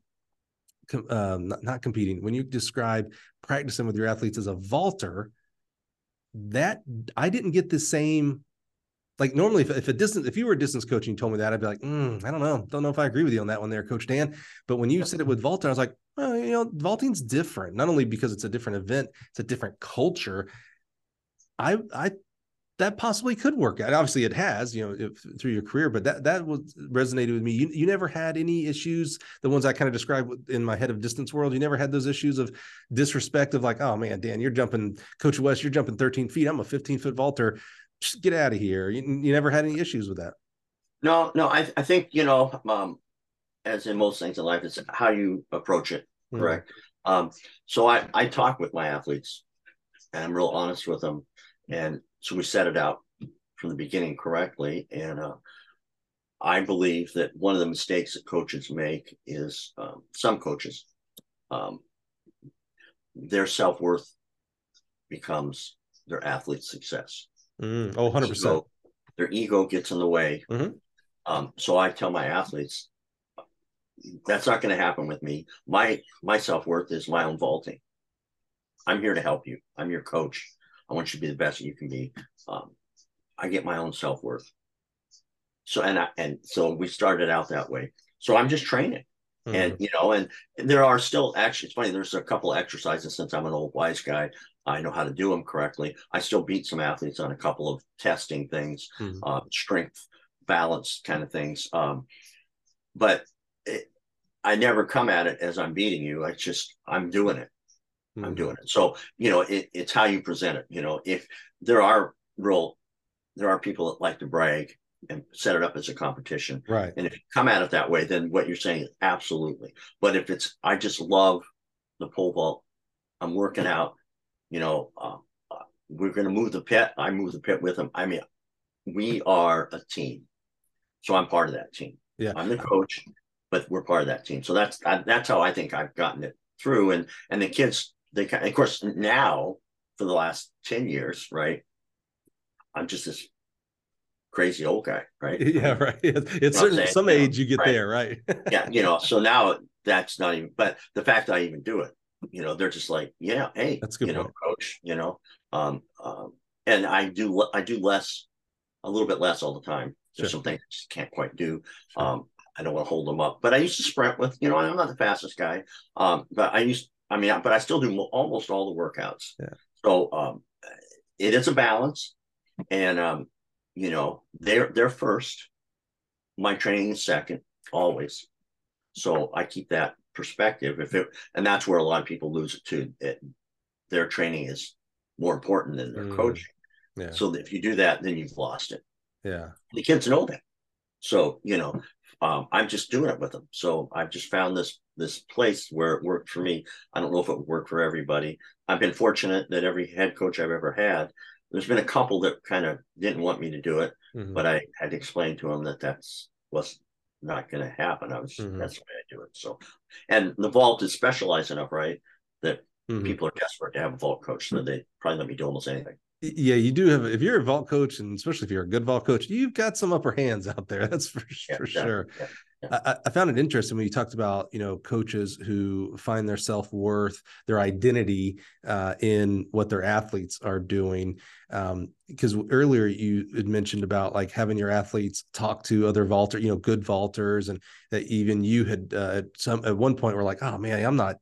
um, not, not competing when you describe practicing with your athletes as a vaulter that i didn't get the same like normally if, if a distance if you were a distance coach and you told me that i'd be like mm, i don't know. Don't know if i agree with you on that one there coach dan. But when you said it with vaulting i was like well you know vaulting's different. Not only because it's a different event it's a different culture. I i that possibly could work out. Obviously it has you know if, through your career but that that was resonated with me. You, you never had any issues the ones i kind of described in my head of distance world you never had those issues of disrespect of like oh man dan you're jumping coach west you're jumping 13 feet. I'm a 15 foot vaulter just get out of here. You, you never had any issues with that. No, no. I, I think, you know, um, as in most things in life, it's how you approach it. Mm-hmm. Correct. Mm-hmm. Um, so I, I talk with my athletes and I'm real honest with them. And so we set it out from the beginning correctly. And uh, I believe that one of the mistakes that coaches make is um, some coaches, um, their self worth becomes their athlete's success. Mm, oh, 100%. Ego, their ego gets in the way. Mm-hmm. Um, so I tell my athletes, that's not going to happen with me. My my self worth is my own vaulting. I'm here to help you. I'm your coach. I want you to be the best you can be. Um, I get my own self worth. So and I, and so we started out that way. So I'm just training, mm-hmm. and you know, and, there are still actually it's funny. There's a couple exercises since I'm an old wise guy. I know how to do them correctly. I still beat some athletes on a couple of testing things, mm-hmm. uh, strength, balance kind of things. Um, but it, I never come at it as I'm beating you. I just I'm doing it. Mm-hmm. I'm doing it. So you know, it, it's how you present it. You know, if there are real, there are people that like to brag and set it up as a competition. Right. And if you come at it that way, then what you're saying is absolutely. But if it's I just love the pole vault, I'm working out you know, uh, uh we're going to move the pit. I move the pit with them. I mean, we are a team. So I'm part of that team. Yeah. I'm the coach, but we're part of that team. So that's that's how I think I've gotten it through. And and the kids, they of course now for the last ten years, right? I'm just this crazy old guy, right? Yeah, right. It's certain some age you get right? there, right? yeah, you know. So now that's not even. But the fact I even do it, you know, they're just like, yeah, hey, that's good, you point. know, coach, you know, um, um, and I do, I do less, a little bit less all the time. There's Sure. some things I just can't quite do. Um, I don't want to hold them up. But I used to sprint with, you know, I'm not the fastest guy. Um, but I used, I mean, but I still do almost all the workouts. Yeah. So um, it is a balance, and um, you know, they're they're first. My training is second, always. So I keep that perspective. If it, and that's where a lot of people lose it too. It, their training is more important than their Mm. coaching. Yeah. So if you do that, then you've lost it. Yeah. The kids know that. So you know, um, I'm just doing it with them. So I've just found this this place where it worked for me. I don't know if it would work for everybody. I've been fortunate that every head coach I've ever had. There's been a couple that kind of didn't want me to do it, Mhm. but I had to explain to them that that's was not going to happen. I was Mhm. that's the way I do it. So, and the vault is specialized enough, right? That Mhm. people are desperate to have a vault coach, so they probably let me do almost anything. Yeah, you do have. If you're a vault coach, and especially if you're a good vault coach, you've got some upper hands out there. That's for, Yeah, for yeah, sure. yeah. I, I- found it interesting when you talked about you know coaches who find their self worth, their identity uh, in what their athletes are doing. Because earlier you had mentioned about like having your athletes talk to other vaulter, you know, good vaulters, and that even you had uh, at some at one point were like, oh man, I'm not.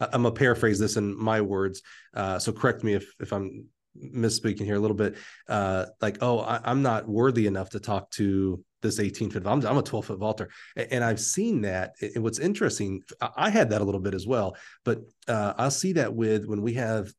I'm gonna paraphrase this in my words. Uh, so correct me if if I'm misspeaking here a little bit. Uh, like, oh, I, I'm not worthy enough to talk to this 18 foot. I'm, I'm a 12 foot vaulter, and I've seen that. And what's interesting, I I had that a little bit as well, but uh, I'll see that with when we have.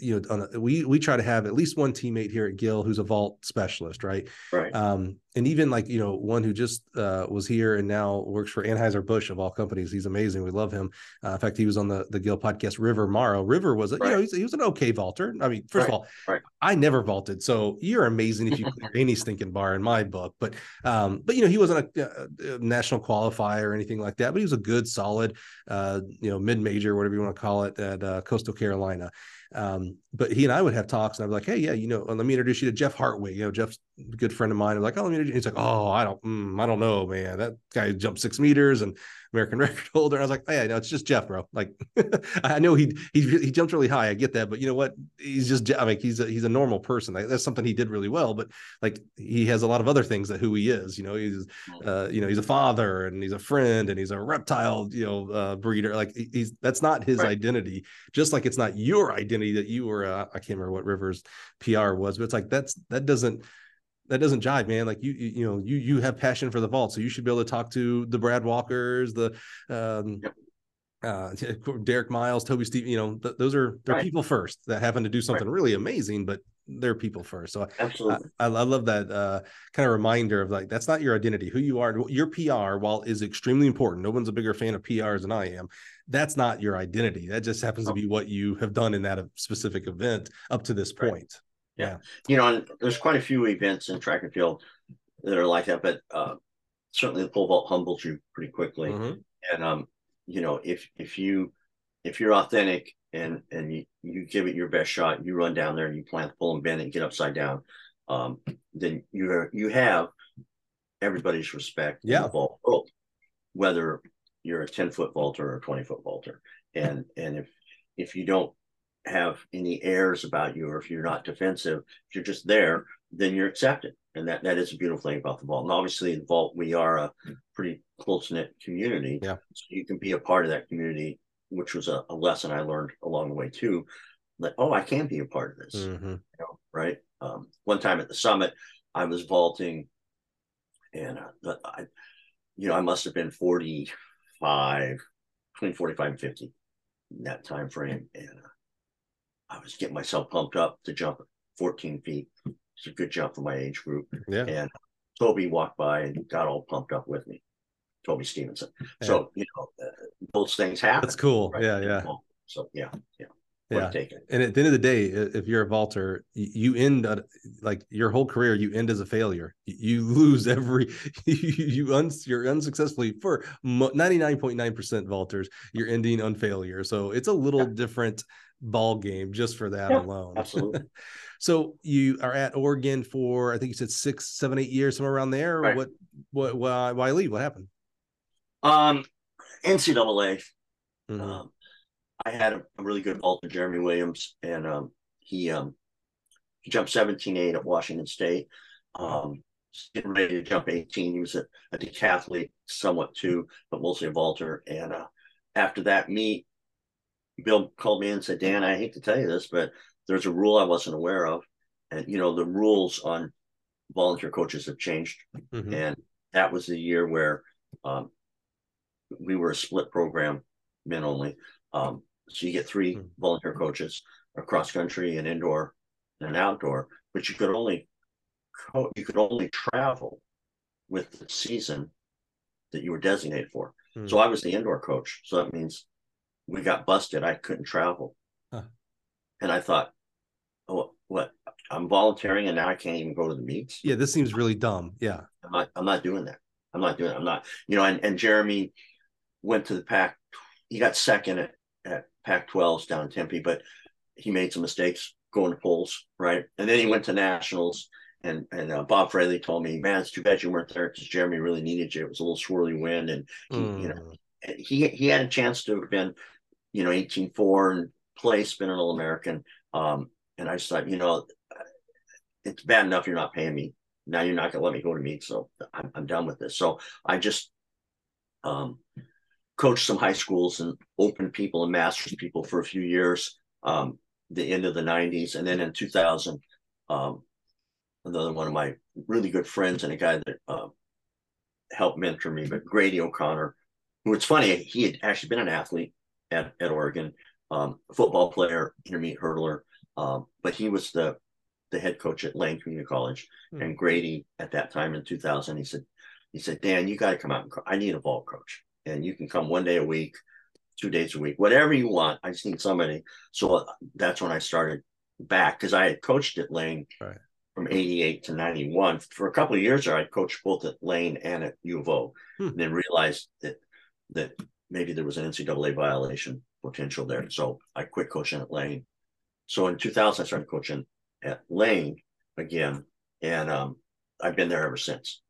You know, on a, we we try to have at least one teammate here at Gill who's a vault specialist, right? Right. Um, and even like you know one who just uh, was here and now works for Anheuser Busch of all companies. He's amazing. We love him. Uh, in fact, he was on the the Gill podcast. River Morrow. River was a, you know he's, he was an okay vaulter. I mean, first of Right, all, right. I never vaulted, so you're amazing if you clear any stinking bar in my book. But um, but you know he wasn't a, a- a national qualifier or anything like that. But he was a good, solid, uh, you know, mid major, whatever you want to call it, at uh, Coastal Carolina. Um, but he and I would have talks, and be like, "Hey, yeah, you know, let me introduce you to Jeff Hartwig. You know, Jeff's a good friend of mine." I'm like, "Oh, let me introduce." He's like, "Oh, I don't, mm, I don't know, man. That guy jumped six meters and American record holder." And I was like, oh, yeah, no, it's just Jeff, bro. Like, I know he he he jumped really high. I get that, but you know what? He's just, I mean, he's a, he's a normal person. Like, that's something he did really well. But like, he has a lot of other things that who he is. You know, he's uh, you know, he's a father and he's a friend and he's a reptile, you know, uh, breeder. Like he's that's not his Right. identity. Just like it's not your identity that you were. Uh, I can't remember what Rivers PR was, but it's like that's that doesn't that doesn't jive, man. Like you, you, you know, you you have passion for the vault, so you should be able to talk to the Brad Walkers, the um, Yep. uh, Derek Miles, Toby Steve. You know, th- those are they're Right. people first that happen to do something really amazing, but they're people first. So I, Absolutely. I, I love that uh, kind of reminder of like that's not your identity. Who you are, your PR, while is extremely important. No one's a bigger fan of PRs than I am. That's not your identity. That just happens to be what you have done in that specific event up to this Right. point. You know, and there's quite a few events in track and field that are like that, but uh, certainly the pole vault humbles you pretty quickly. Mhm. And um, you know, if if you if you're authentic and and you, you give it your best shot, you run down there and you plant the pole and bend and get upside down, um, then you are, you have everybody's respect Yeah. the vault world, whether you're a 10 foot vaulter or a 20 foot vaulter. And and if if you don't have any airs about you, or if you're not defensive, if you're just there, then you're accepted. And that, that is a beautiful thing about the vault. And obviously, the vault, we are a pretty close knit community. Yeah. So you can be a part of that community, which was a, a lesson I learned along the way too. That, oh, I can be a part of this, Mhm. you know, right? Um, one time at the summit, I was vaulting and uh, I, you know, I must have been 45, between 45 and 50 in that time frame. And uh, I was getting myself pumped up to jump 14 feet. It's a good jump for my age group. Yeah. And Toby walked by and got all pumped up with me. Toby Stevenson. So, you know, uh, those things happen. That's cool. right? Yeah, yeah. So, yeah, yeah. Yeah. Yeah. And at the end of the day, if you're a vaulter, you end like your whole career, you end as a failure. You lose every you you un, you're unsuccessfully for ninety nine point nine percent vaulters. You're ending on failure. So it's a little different ball game just for that Yeah, alone. absolutely. so you are at Oregon for I think you said six, seven, eight years, somewhere around there. Right. What what why why leave? What happened? Um, NCAA. Mhm. Um, I had a, a really good vaulter, Jeremy Williams, and um, he um, he jumped 17-8 at Washington State. Um, getting ready to jump 18. He was a, a decathlete somewhat too, but mostly a vaulter. And uh, after that meet, Bill called me and said, Dan, I hate to tell you this, but there's a rule I wasn't aware of. And, you know, the rules on volunteer coaches have changed. Mhm. And that was the year where um, we were a split program, men only. Um, so you get three Hmm. volunteer coaches, a cross country, and indoor, and outdoor, but you could only co- you could only travel with the season that you were designated for. Hmm. So I was the indoor coach. So that means we got busted. I couldn't travel. Huh. And I thought, oh, what? I'm volunteering and now I can't even go to the meets. Yeah, this seems really dumb. Yeah. I'm not, I'm not doing that. I'm not doing it. I'm not, you know, and, and Jeremy went to the pack. He got second at, at Pac 12s down in Tempe, but he made some mistakes going to poles, right? And then he went to nationals. And and uh, Bob Fraley told me, man, it's too bad you weren't there because Jeremy really needed you. It was a little swirly wind, and he, you know, Mm. he he had a chance to have been, you know, 18-4 and play, spin an All American. Um, and I just thought, you know, it's bad enough you're not paying me. Now you're not gonna let me go to meet, so I'm I'm done with this. So I just um coached some high schools and opened people and masters people for a few years. Um, the end of the 90s, and then in 2000, um, another one of my really good friends and a guy that uh, helped mentor me, but Grady O'Connor, who it's funny, he had actually been an athlete at, at Oregon, um, football player, intermediate hurdler, um, but he was the the head coach at Lane Community College. Hmm. And Grady at that time in 2000, he said, he said, Dan, you got to come out and co- I need a vault coach, and you can come one day a week, two days a week, whatever you want. I just need somebody. So uh, that's when I started back because I had coached at Lane Right. from 88 to 91. For a couple of years there, I coached both at Lane and at U of O, Hmm. and then realized that that maybe there was an NCAA violation potential there. So I quit coaching at Lane. So in 2000, I started coaching at Lane again, and um, I've been there ever since.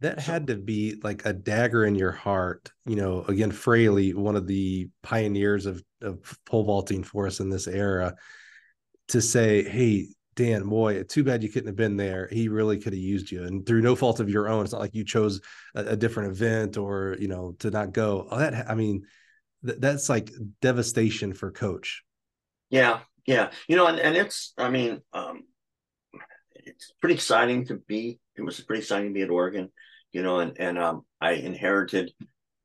That So- had to be like a dagger in your heart. You know, again, Fraley, one of the pioneers of, of pole vaulting for us in this era, to say, hey, Dan, boy, too bad you couldn't have been there. He really could have used you. And through no fault of your own, it's not like you chose a, a different event or, you know, to not go. Oh, that, I mean, th- that's like devastation for coach. Yeah, yeah. You know, and, and it's I mean, um it's pretty exciting to be it was pretty exciting to be at Oregon, you know, and and um I inherited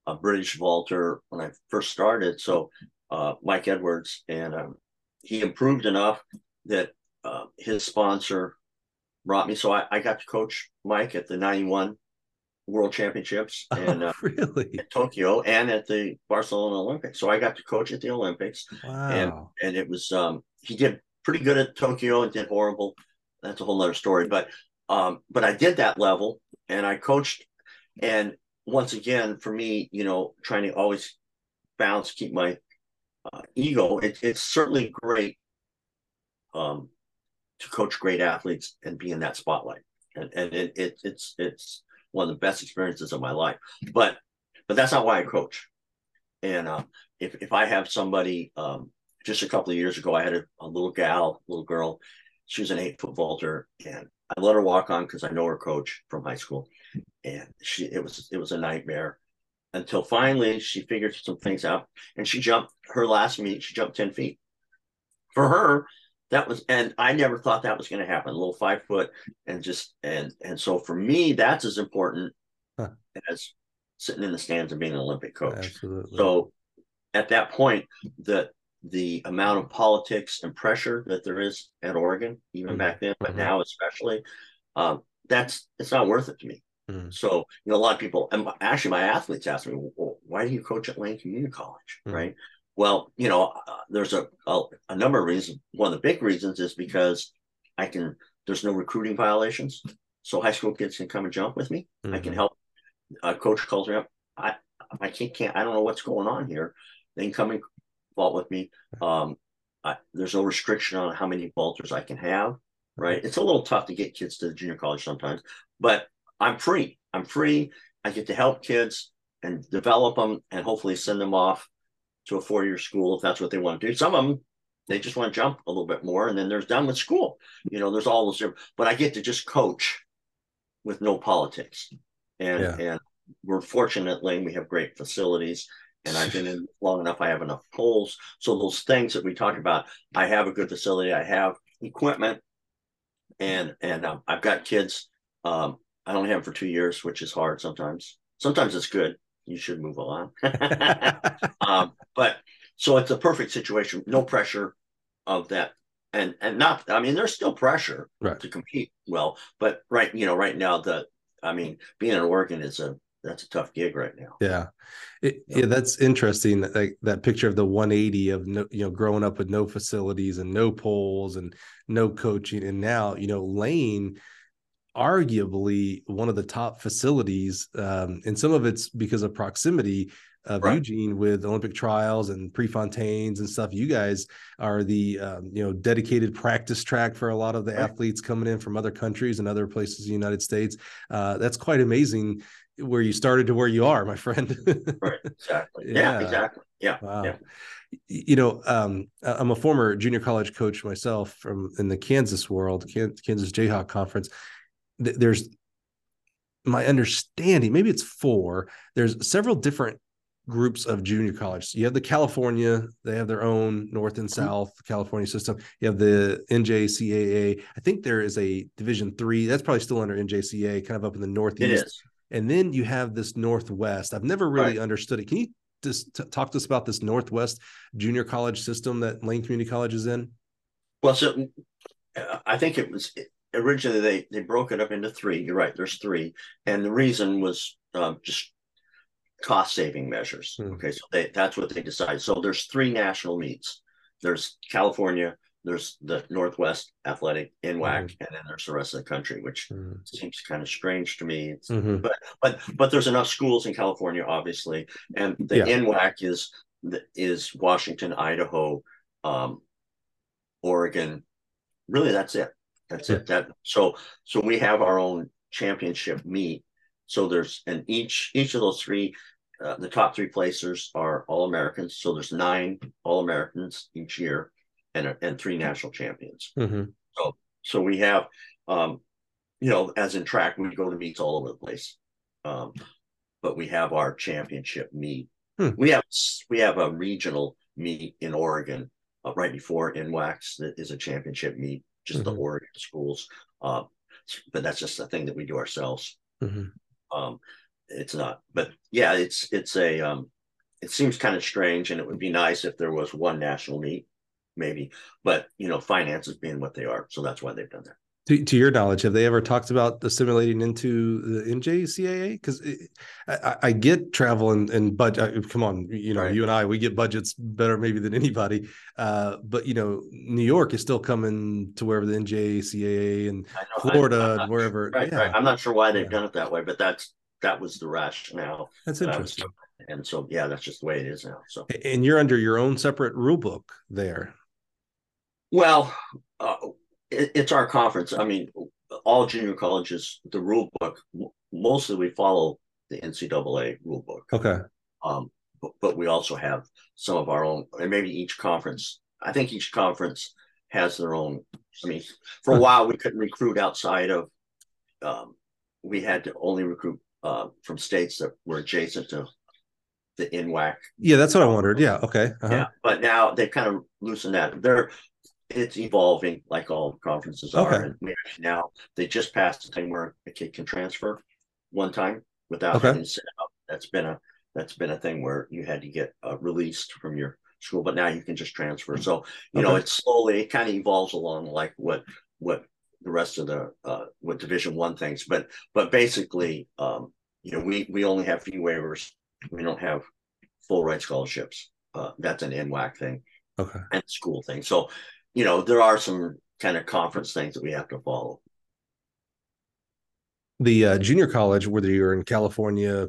a British vaulter when I first started. So uh Mike Edwards and um he improved enough that uh, his sponsor brought me so I, I got to coach Mike at the 91 World Championships and oh, uh, really? at Tokyo and at the Barcelona Olympics. So I got to coach at the Olympics Wow. and it was um he did pretty good at Tokyo and did horrible. That's a whole nother story. But um, but I did that level and I coached. And once again, for me, you know, trying to always balance, keep my uh, ego. It, it's certainly great um, to coach great athletes and be in that spotlight. And and it, it it's it's one of the best experiences of my life. But but that's not why I coach. And uh, if if I have somebody um, just a couple of years ago, I had a, a little gal, little girl. She was an eight foot vaulter, and I let her walk on because I know her coach from high school, and she it was it was a nightmare until finally she figured some things out, and she jumped her last meet. She jumped ten feet. For her, that was, and I never thought that was going to happen. A little five foot, and just and and so for me, that's as important Huh. as sitting in the stands and being an Olympic coach. Absolutely. So at that point, the the amount of politics and pressure that there is at Oregon, even Mhm. back then, but Mhm. now especially, um, that's it's not worth it to me. Mhm. So you know, a lot of people, and actually, my athletes ask me, well, "Why do you coach at Lane Community College?" Mhm. Right? Well, you know, uh, there's a, a a number of reasons. One of the big reasons is because I can. There's no recruiting violations, so high school kids can come and jump with me. I can Mhm. help. A coach calls me up. I I can't, can't I don't know what's going on here. They can come and vault with me. Um, I, there's no restriction on how many vaulters I can have. Right. It's a little tough to get kids to the junior college sometimes, but I'm free. I'm free. I get to help kids and develop them and hopefully send them off to a four year school if that's what they want to do. Some of them they just want to jump a little bit more and then they're done with school. You know, there's all those different, but I get to just coach with no politics, and Yeah. and we're fortunately we have great facilities. And I've been in long enough. I have enough poles. So those things that we talk about, I have a good facility. I have equipment, and and um, I've got kids. Um, I only have them for two years, which is hard sometimes. Sometimes it's good. You should move on. um, but so it's a perfect situation. No pressure of that, and and not. I mean, there's still pressure Right. to compete well, but right, you know, right now the. I mean, being in Oregon is a that's a tough gig right now. Yeah. It, Yeah. yeah, that's interesting. that- Like that picture of the 180 of no, you know, growing up with no facilities and no poles and no coaching. And now, you know, Lane, arguably one of the top facilities. Um, and some of it's because of proximity of Right. Eugene with Olympic trials and Prefontaines and stuff. You guys are the um, you know dedicated practice track for a lot of the Right. athletes coming in from other countries and other places in the United States. Uh, that's quite amazing where you started to where you are, my friend. Right. Exactly. Yeah. Yeah. Exactly. Yeah. Wow. Yeah. You know, um, I'm a former junior college coach myself from in the Kansas world, Kan- Kansas Jayhawk Conference. Th- There's my understanding, maybe it's four. There's several different groups of junior colleges. You have the California, they have their own North and South California system. You have the NJCAA. I think there is a Division three. That's probably still under NJCAA, kind of up in the Northeast. is. And then you have this Northwest. I've never really Right. understood it. Can you just t- talk to us about this Northwest junior college system that Lane Community College is in? Well, so uh, I think it was originally they they broke it up into three. You're right. There's three, and the reason was um, just cost saving measures. Hmm. Okay, so they that's what they decided. So there's three national meets. There's California. There's the Northwest Athletic in NWAC, and then there's the rest of the country, which seems kind of strange to me. Mhm. but but but there's enough schools in California, obviously, and the Yeah. NWAC is is Washington, Idaho, um, Oregon. Really, that's it. That's Yeah. it. That so so we have our own championship meet. So there's and each each of those three, uh, the top three placers are all Americans. So there's nine all Americans each year, and and three national champions Mhm. so we have um you know as in track we go to meets all over the place um but we have our championship meet Hmm. we have we have a regional meet in oregon uh, right before NWACS that is a championship meet just the Mhm. oregon schools um but that's just a thing that we do ourselves Mhm. um it's not but yeah it's it's a um it seems kind of strange and it would be nice if there was one national meet maybe but you know finances being what they are so that's why they've done that To, to your knowledge, have they ever talked about assimilating into the NJCAA? Because I, I- get travel and and budget. Come on, you know, Right. you and I, we get budgets better maybe than anybody. Uh, but you know, New York is still coming to wherever the NJCAA and know, Florida and wherever. right, yeah, right. I'm not sure why they've Yeah. done it that way, but that's that was the rationale. that's interesting. And so yeah, that's just the way it is now. So And you're under your own separate rule book there. well, uh, it, it's our conference. I mean, all junior colleges, the rule book mostly we follow the NCAA rule book. Okay. Um, but, but we also have some of our own, and maybe each conference. I think each conference has their own. I mean, for a while we couldn't recruit outside of. Um, we had to only recruit uh, from states that were adjacent to the NWAC. Yeah, that's what I wondered. Yeah. Okay. Uh-huh. Yeah, but now they've kind of loosened that. They're it's evolving like all conferences are. Okay. And we actually now they just passed a thing where a kid can transfer one time without Okay. having to set up. That's been a that's been a thing where you had to get uh, released from your school, but now you can just transfer. So you know Okay. it's slowly it kind of evolves along like what what the rest of the uh, what Division One thinks. But but basically, um, you know, we we only have fee waivers. We don't have full ride scholarships. Uh, that's an NWAC thing Okay. and school thing. So, you know, there are some kind of conference things that we have to follow. the uh, junior college, whether you're in California,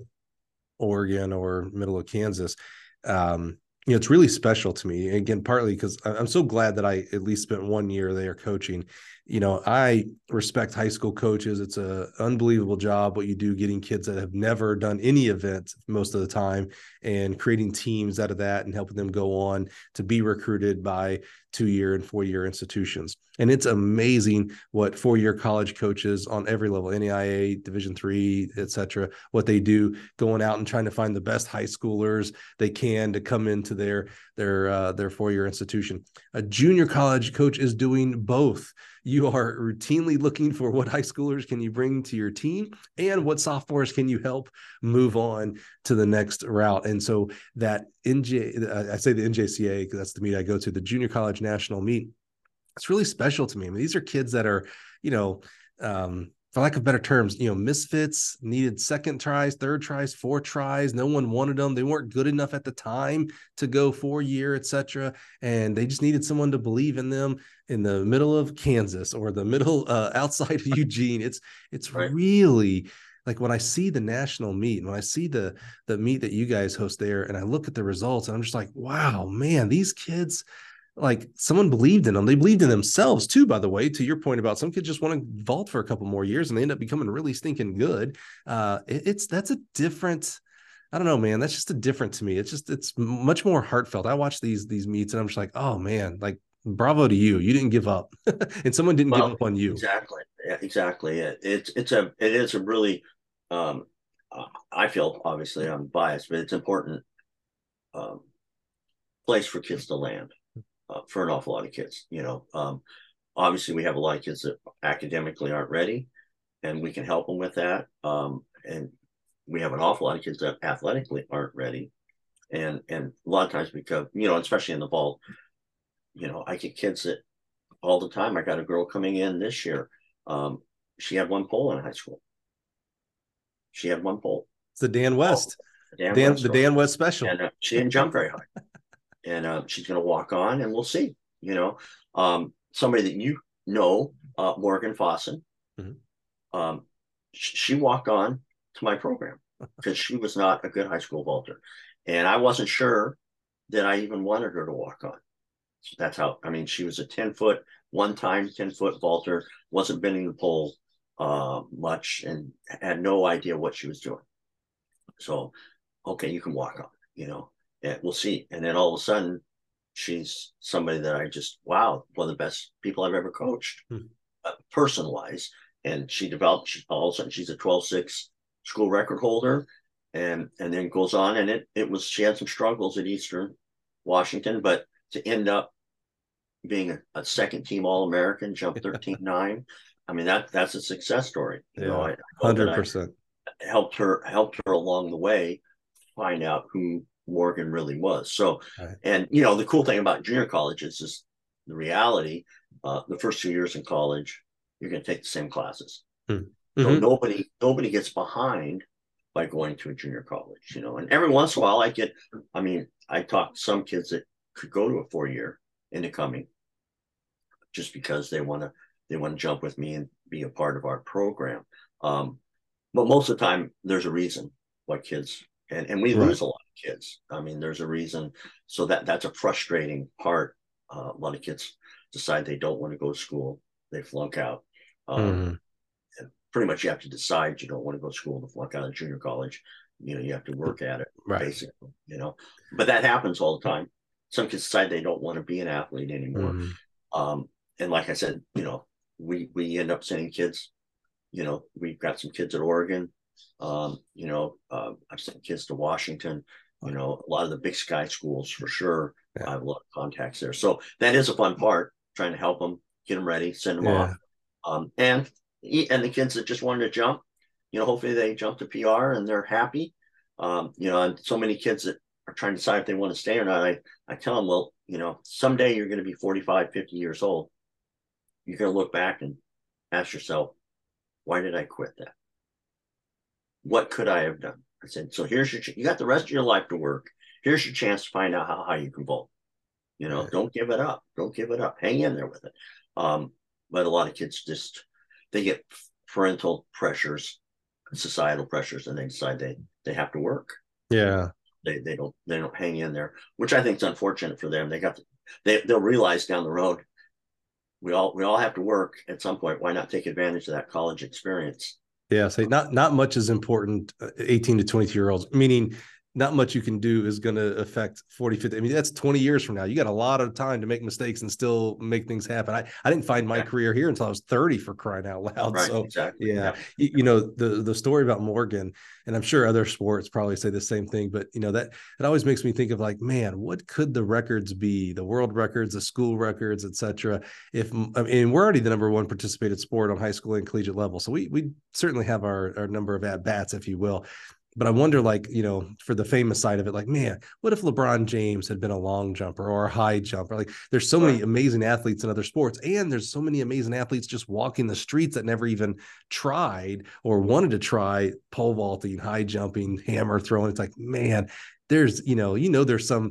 Oregon, or middle of Kansas, um, you know, it's really special to me. Again, partly because I'm so glad that I at least spent one year there coaching. you know, I respect high school coaches. It's a unbelievable job what you do getting kids that have never done any event most of the time and creating teams out of that and helping them go on to be recruited by two year and four year institutions. And it's amazing what four year college coaches on every level, NAIA, Division three, et cetera, what they do going out and trying to find the best high schoolers they can to come into their their uh, their four year institution. A junior college coach is doing both you are routinely looking for what high schoolers can you bring to your team and what sophomores can you help move on to the next route and so that nj i say the njca because that's the meet i go to the junior college national meet it's really special to me I mean, these are kids that are you know um, for lack of better terms, you know, misfits needed second tries, third tries, four tries. No one wanted them. They weren't good enough at the time to go four year, etc. And they just needed someone to believe in them in the middle of Kansas or the middle uh, outside of Eugene. It's it's right. really like when I see the national meet and when I see the the meet that you guys host there, and I look at the results, and I'm just like, wow, man, these kids like someone believed in them. They believed in themselves too, by the way, to your point about some kids just want to vault for a couple more years and they end up becoming really stinking good. Uh, it, it's that's a different, I don't know, man. That's just a different to me. It's just it's much more heartfelt. I watch these these meets and I'm just like, oh man, like bravo to you. You didn't give up, and someone didn't well, give up on you. Exactly. Yeah, exactly. It, it's it's a it is a really um, I feel obviously I'm biased, but it's important um, place for kids to land uh, for an awful lot of kids. You know, um, obviously we have a lot of kids that academically aren't ready, and we can help them with that. Um, and we have an awful lot of kids that athletically aren't ready, and and a lot of times because you know, especially in the vault, you know, I get kids that all the time. I got a girl coming in this year. Um, she had one pole in high school. She had one pole. It's the Dan West. Oh, Dan, Dan West the Dan West special. And uh, she didn't jump very high and uh, she's going to walk on, and we'll see. You know, um, somebody that you know, uh, Morgan Fossen, mm-hmm. um, sh- she walked on to my program because she was not a good high school vaulter, and I wasn't sure that I even wanted her to walk on. So that's how. I mean, she was a ten foot, one time ten foot vaulter, wasn't bending the pole uh, much, and had no idea what she was doing. So, okay, you can walk on. You know, and we'll see. And then all of a sudden, she's somebody that I just wow, one of the best people I've ever coached, hmm. uh, person wise. And she developed. She, all of a sudden, she's a 12-6 school record holder, and and then goes on. And it it was she had some struggles at Eastern Washington, but to end up being a, a second team All American, jump 13-9. I mean that that's a success story. You yeah, know, hundred percent helped her helped her along the way find out who Morgan really was. So, right. and you know, the cool thing about junior college is just the reality. Uh, the first two years in college, you're going to take the same classes. Mm-hmm. So nobody nobody gets behind by going to a junior college, you know. And every once in a while, I get. I mean, I talk to some kids that could go to a four year into coming, just because they want to they want to jump with me and be a part of our program. Um, but most of the time, there's a reason why kids and and we right. lose a lot of kids. I mean, there's a reason. So that that's a frustrating part. Uh, a lot of kids decide they don't want to go to school. They flunk out. Um. And pretty much, you have to decide you don't want to go to school to flunk out of junior college. You know, you have to work at it, right. basically. You know, but that happens all the time. Some kids decide they don't want to be an athlete anymore. Mm-hmm. Um, and like I said, you know, we we end up sending kids. You know, we've got some kids at Oregon um, you know, uh, I've sent kids to Washington. You know, a lot of the big sky schools for sure. Yeah. I have a lot of contacts there, so that is a fun part. Trying to help them, get them ready, send them yeah. off, um, and and the kids that just wanted to jump, you know, hopefully they jump to PR and they're happy. Um, you know, and so many kids that are trying to decide if they want to stay or not. I I tell them, well, you know, someday you're going to be 45, 50 years old. You're going to look back and ask yourself, why did I quit that? What could I have done? I said, so here's your, you got the rest of your life to work. Here's your chance to find out how high you can vault. You know, right. don't give it up. Don't give it up. Hang in there with it. Um, but a lot of kids just, they get parental pressures, societal pressures, and they decide they, they have to work. Yeah. They, they don't, they don't hang in there, which I think is unfortunate for them. They got, to, they, they'll realize down the road, we all we all have to work at some point. Why not take advantage of that college experience? Yeah, say not not much is important. Uh, 18 to 22 year olds, meaning not much you can do is going to affect 40 50 i mean that's 20 years from now. You got a lot of time to make mistakes and still make things happen. I, I didn't find my yeah. career here until i was 30 for crying out loud. Right, so exactly. yeah, yeah. You, you, know the the story about morgan and i'm sure other sports probably say the same thing but you know that it always makes me think of like man what could the records be? The world records the school records etc if i mean we're already the number one participated sport on high school and collegiate level so we we certainly have our, our number of at bats if you will but I wonder, like, you know, for the famous side of it, like, man, what if LeBron James had been a long jumper or a high jumper? Like, there's so many amazing athletes in other sports, and there's so many amazing athletes just walking the streets that never even tried or wanted to try pole vaulting, high jumping, hammer throwing. It's like, man, there's, you know, you know, there's some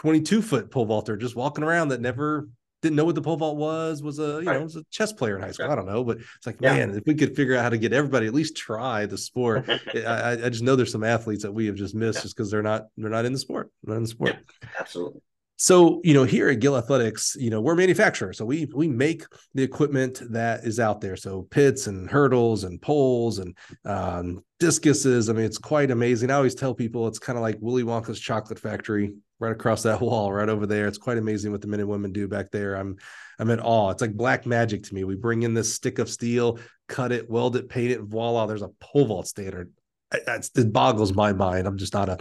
22 foot pole vaulter just walking around that never didn't know what the pole vault was, was a you right. know was a chess player in high school. I don't know, but it's like yeah. man, if we could figure out how to get everybody at least try the sport, I, I, just know there's some athletes that we have just missed yeah. just because they're not they're not in the sport, not in the sport. Yeah, absolutely. So you know, here at Gill Athletics, you know, we're manufacturers, so we we make the equipment that is out there. So pits and hurdles and poles and um, discuses. I mean, it's quite amazing. I always tell people it's kind of like Willy Wonka's chocolate factory right across that wall, right over there. It's quite amazing what the men and women do back there. I'm I'm in awe. It's like black magic to me. We bring in this stick of steel, cut it, weld it, paint it, voila, there's a pole vault standard. it boggles my mind. I'm just not a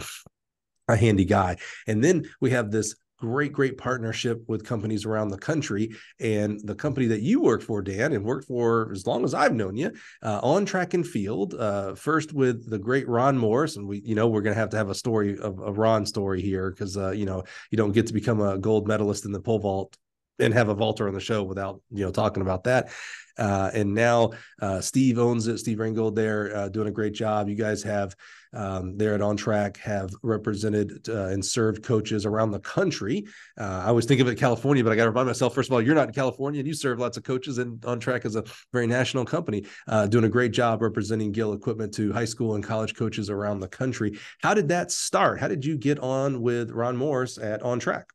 a handy guy. And then we have this great, great partnership with companies around the country. And the company that you work for, Dan, and worked for as long as I've known you, uh, on track and field, uh, first with the great Ron Morris. And we, you know, we're going to have to have a story of a Ron story here because, uh, you know, you don't get to become a gold medalist in the pole vault and have a vaulter on the show without you know talking about that. Uh, and now uh, Steve owns it. Steve Ringgold there uh, doing a great job. You guys have um, there at On Track have represented uh, and served coaches around the country. Uh, I always think of it California, but I got to remind myself first of all, you're not in California and you serve lots of coaches. And On Track is a very national company uh, doing a great job representing Gill equipment to high school and college coaches around the country. How did that start? How did you get on with Ron Morris at On Track?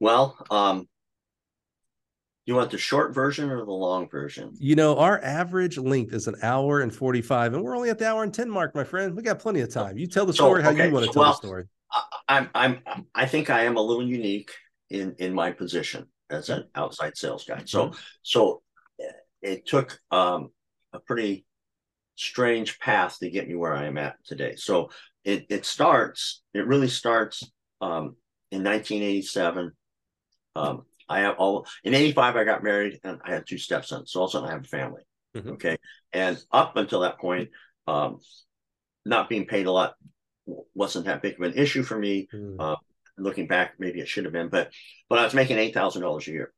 Well, um, you want the short version or the long version? You know, our average length is an hour and 45, and we're only at the hour and 10 mark, my friend. We got plenty of time. You tell the story so, okay. how you want to so, tell well, the story. I'm I'm I think I am a little unique in in my position as an outside sales guy. So mm-hmm. so it took um, a pretty strange path to get me where I am at today. So it it starts, it really starts um, in 1987. Um, I have all in 85, I got married and I had two stepsons. So also I have a family. Mm-hmm. Okay. And up until that point, um, not being paid a lot wasn't that big of an issue for me. Mm. Uh, looking back, maybe it should have been, but but I was making eight thousand dollars a year,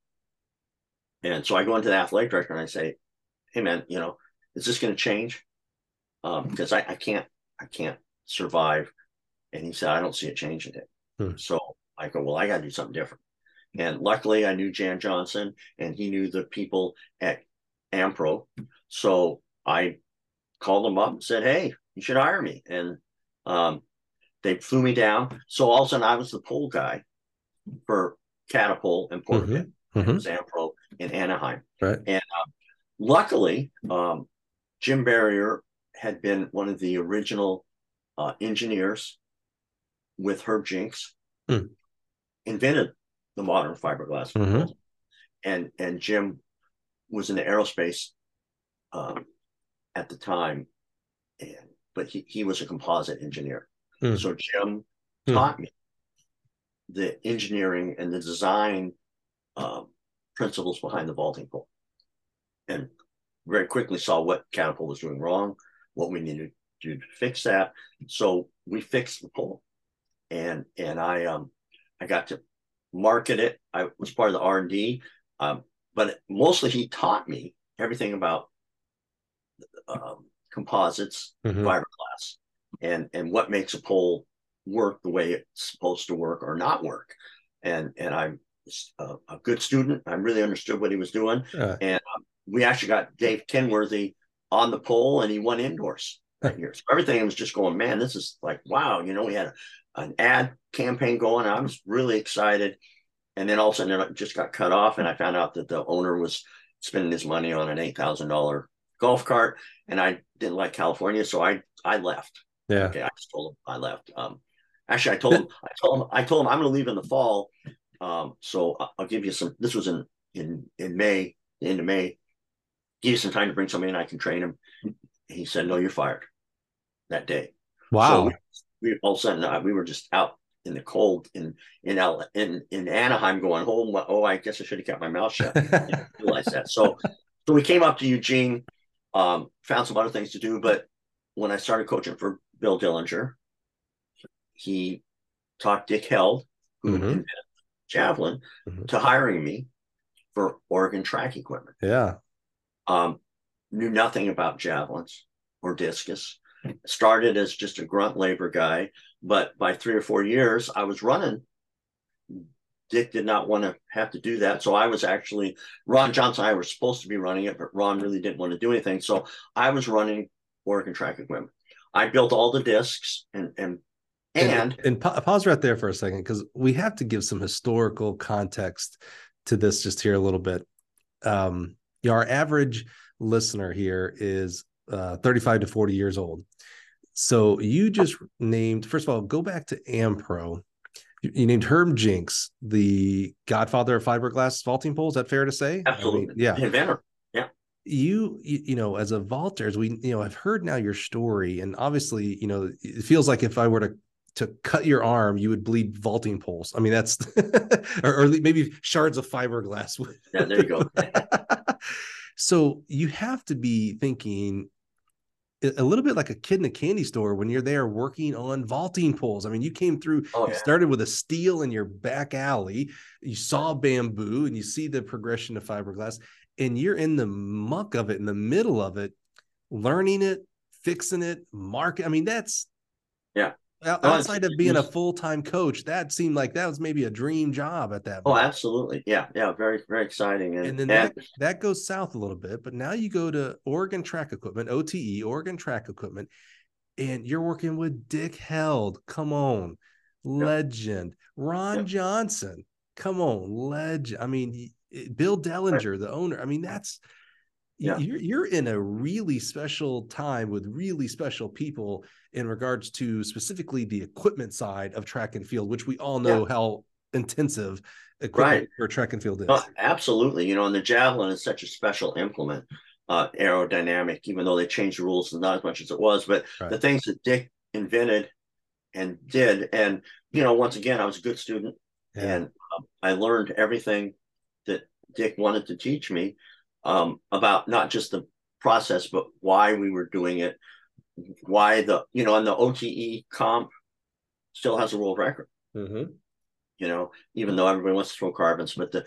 and so I go into the athletic director and I say, "Hey, man, you know, is this going to change? Um, because I, I can't I can't survive." And he said, "I don't see it changing it." Mm. So I go, "Well, I got to do something different." And luckily, I knew Jan Johnson and he knew the people at Ampro. So I called them up and said, Hey, you should hire me. And um, they flew me down. So all of a sudden, I was the pole guy for Catapult and Porter mm-hmm. mm-hmm. It was Ampro in Anaheim. Right. And uh, luckily, um, Jim Barrier had been one of the original uh, engineers with Herb Jinks, mm. invented the modern fiberglass. Mm-hmm. And and Jim was in the aerospace um, at the time, and but he, he was a composite engineer. Mm. So Jim mm. taught me the engineering and the design um, principles behind the vaulting pole, and very quickly saw what Catapult was doing wrong, what we needed to do to fix that. So we fixed the pole, and and I um I got to market it. I was part of the R and D, um, but mostly he taught me everything about um, composites, mm-hmm. fiberglass, and and what makes a pole work the way it's supposed to work or not work. And and I'm a, a good student. I really understood what he was doing, uh. and um, we actually got Dave Kenworthy on the pole, and he won indoors that year. So everything was just going, man, this is like wow. You know, we had a, an ad campaign going. I was really excited. and then all of a sudden it just got cut off, and I found out that the owner was spending his money on an eight thousand dollar golf cart, and I didn't like California, so I I left. Yeah. Okay, I just told him I left. Um, actually, I told him I told him I told him I'm going to leave in the fall. Um, so I'll give you some. This was in in in May, the end of May. Give you some time to bring somebody in. I can train him. He said, "No, you're fired." That day. Wow. So we, all of a sudden uh, we were just out in the cold in in L, in in Anaheim, going home. Oh, I guess I should have kept my mouth shut. Didn't realize that. So so we came up to Eugene, um, found some other things to do. But when I started coaching for Bill Dellinger, he talked Dick Held, who Mhm. invented javelin, Mhm. to hiring me for Oregon track equipment. yeah. Um, knew nothing about javelins or discus. Started as just a grunt labor guy, but by three or four years, I was running. Dick did not want to have to do that, so I was actually Ron Johnson. and I were supposed to be running it, but Ron really didn't want to do anything, so I was running Oregon track equipment. I built all the discs and and and and, pa- pause right there for a second because we have to give some historical context to this just here a little bit. Um, you know, our average listener here is uh, 35 to 40 years old. So you just named, first of all, go back to Ampro. You, you named Herm Jinks the godfather of fiberglass vaulting poles. Is that fair to say? I mean, absolutely, yeah inventor. you, you you know as a vaulter as we you know i've heard now your story and obviously you know it feels like if i were to to cut your arm you would bleed vaulting poles i mean that's or, or maybe shards of fiberglass Yeah, there you go. so you have to be thinking a little bit like a kid in a candy store when you're there working on vaulting poles. I mean, you came through, Oh, you yeah. started with a steel in your back alley, you saw bamboo and you see the progression of fiberglass, and you're in the muck of it, in the middle of it, learning it, fixing it, market. I mean, that's Yeah. Out- outside of being a full-time coach, that seemed like that was maybe a dream job at that Oh, absolutely. Yeah, yeah, very, very exciting. And, and then and that, that goes south a little bit but now you go to oregon track equipment ote oregon track equipment and you're working with dick held. Come on. Legend. Ron johnson. Come on. Legend. I mean eh, bill dellinger the owner. I mean that's Yeah. you're, you're in a really special time with really special people in regards to specifically the equipment side of track and field which we all know how intensive equipment Right. for track and field is Oh, absolutely. You know, and the javelin is such a special implement, uh, aerodynamic, even though they changed the rules not as much as it was. But Right. the things that Dick invented and did, and you know, once again, I was a good student, Yeah. and um, I learned everything that Dick wanted to teach me um, about not just the process, but why we were doing it, why the you know, and the OTE comp still has a world record Mhm. you know, even though everybody wants to throw carbons, but the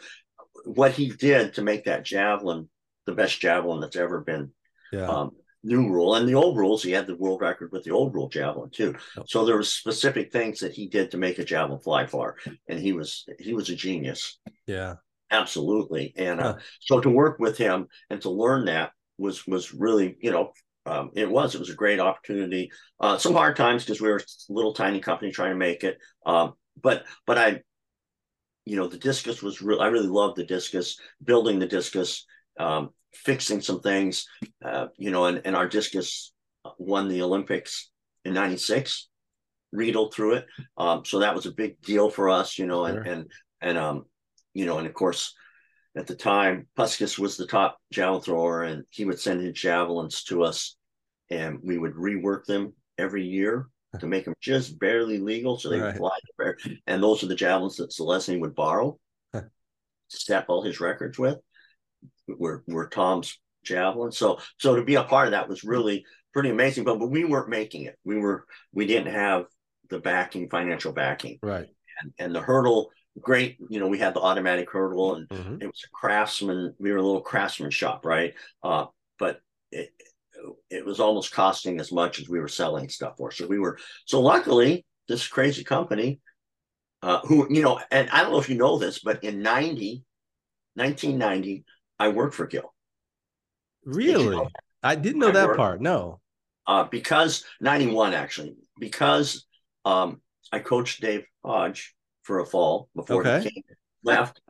what he did to make that javelin the best javelin that's ever been Yeah. um, new rule and the old rules he had the world record with the old rule javelin too Yep. so there was specific things that he did to make a javelin fly far and he was he was a genius yeah. Absolutely and uh, Huh. so to work with him and to learn that was was really you know um, it was it was a great opportunity uh, some hard times because we were a little tiny company trying to make it um, but but i you know the discus was real i really loved the discus building the discus um, fixing some things uh, you know and, and our discus won the olympics in 96 Riedel threw it um, so that was a big deal for us you know and Sure. and and um you know and of course at the time Pukstys was the top javelin thrower and he would send his javelins to us and we would rework them every year to make them just barely legal so they Right. would fly and those are the javelins that Zelezny would borrow step all his records with were were Tom's javelins. So so to be a part of that was really pretty amazing but, but we weren't making it. We were we didn't have the backing financial backing. Right. and, and the hurdle great you know we had the automatic hurdle and Mhm. it was a craftsman we were a little craftsman shop right uh but it it was almost costing as much as we were selling stuff for so we were so luckily this crazy company uh who you know and i don't know if you know this but in 90 1990 i worked for Gill Really? know I didn't know I that worked- part. No. uh because 91 actually because um i coached dave hodge for a fall before Okay. he came left.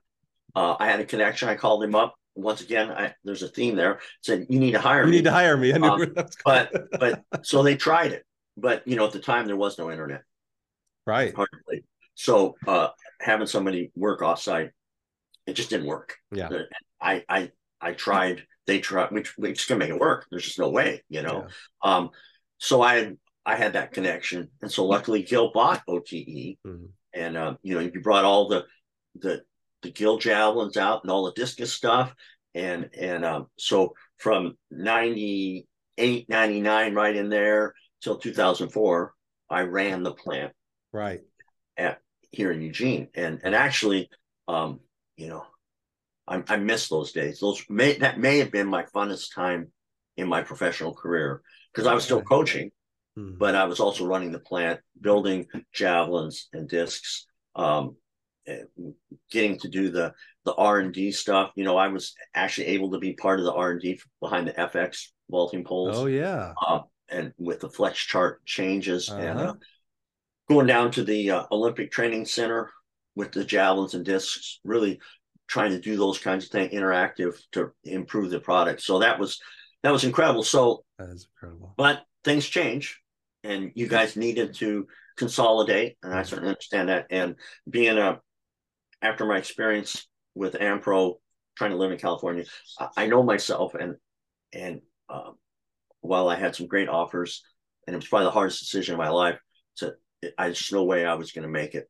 Uh, I had a connection. I called him up once again. I, there's a theme there. Said you need to hire You me. You need to hire me. Um, but but so they tried it. But you know, at the time there was no internet. right. hardly. So uh, having somebody work offsite, it just didn't work. Yeah. I I I tried. They tried. We we just gonna make it work. There's just no way, you know. Um, so I had I had that connection, and so luckily Gill bought OTE, Mhm. And um, you know you brought all the the the Gill javelins out and all the discus stuff, and and um, so from 98, 99, right in there till 2004, I ran the plant. Right. at, here in Eugene, and and actually, um, you know, I, I miss those days. Those may that may have been my funnest time in my professional career because I was still coaching, Mhm. but I was also running the plant, building javelins and discs, um, getting to do the the R and D stuff. You know, I was actually able to be part of the R and D behind the FX vaulting poles Oh yeah. uh, and with the flex chart changes and Uh-huh. uh, going down to the uh, Olympic Training Center with the javelins and discs, really trying to do those kinds of things interactive to improve the product. So that was that was incredible. So, That is incredible. but things change, and you guys needed to consolidate, and I certainly understand that. And being a after my experience with Ampro, trying to live in California, I, know myself, and and um, while I had some great offers, and it was probably the hardest decision of my life, to I just no way I was going to make it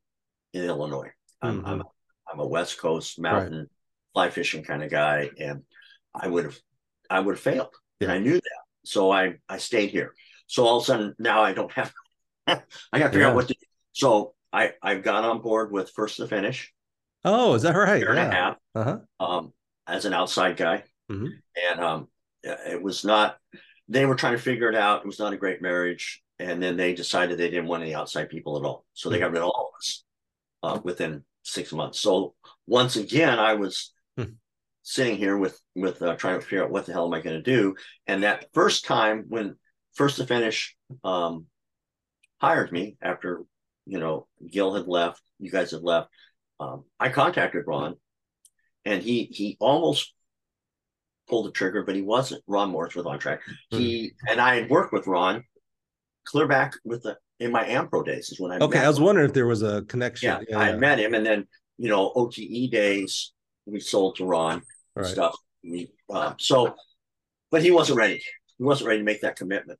in Illinois. I'm, I'm I'm a West Coast mountain fly fishing kind of guy, and I would have I would have failed, and I knew that. So I I stayed here. So all of a sudden now I don't have I got to figure Yeah. out what to do. So I I've got on board with First to Finish Oh, is that right? year and a half Uh-huh. um, as an outside guy, Mhm. and um, it was not. They were trying to figure it out. It was not a great marriage, and then they decided they didn't want any outside people at all, so they got rid of all of us uh, within six months. So once again, I was Hmm. sitting here with with uh, trying to figure out what the hell am I going to do. And that first time when first to finish um, hired me after you know Gill had left, you guys had left. Um, I contacted Ron, and he he almost pulled the trigger, but he wasn't. Ron Morris was on track. He and I had worked with Ron clear back with the in my Ampro days is when I Okay, I was him. wondering if there was a connection. yeah, I met him, and then you know OTE days we sold to Ron Right. stuff. We uh, so, but he wasn't ready. He wasn't ready to make that commitment.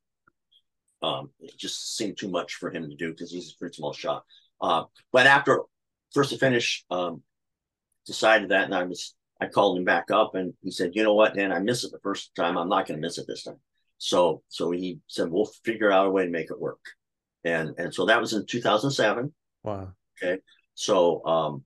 Um, it just seemed too much for him to do because he's a pretty small shot. Uh, but after first to finish, um, decided that, and I was I called him back up, and he said, "You know what, Dan? I missed it the first time. I'm not going to miss it this time." So so he said, "We'll figure out a way to make it work," and and so that was in 2007. Wow. Okay. So, um,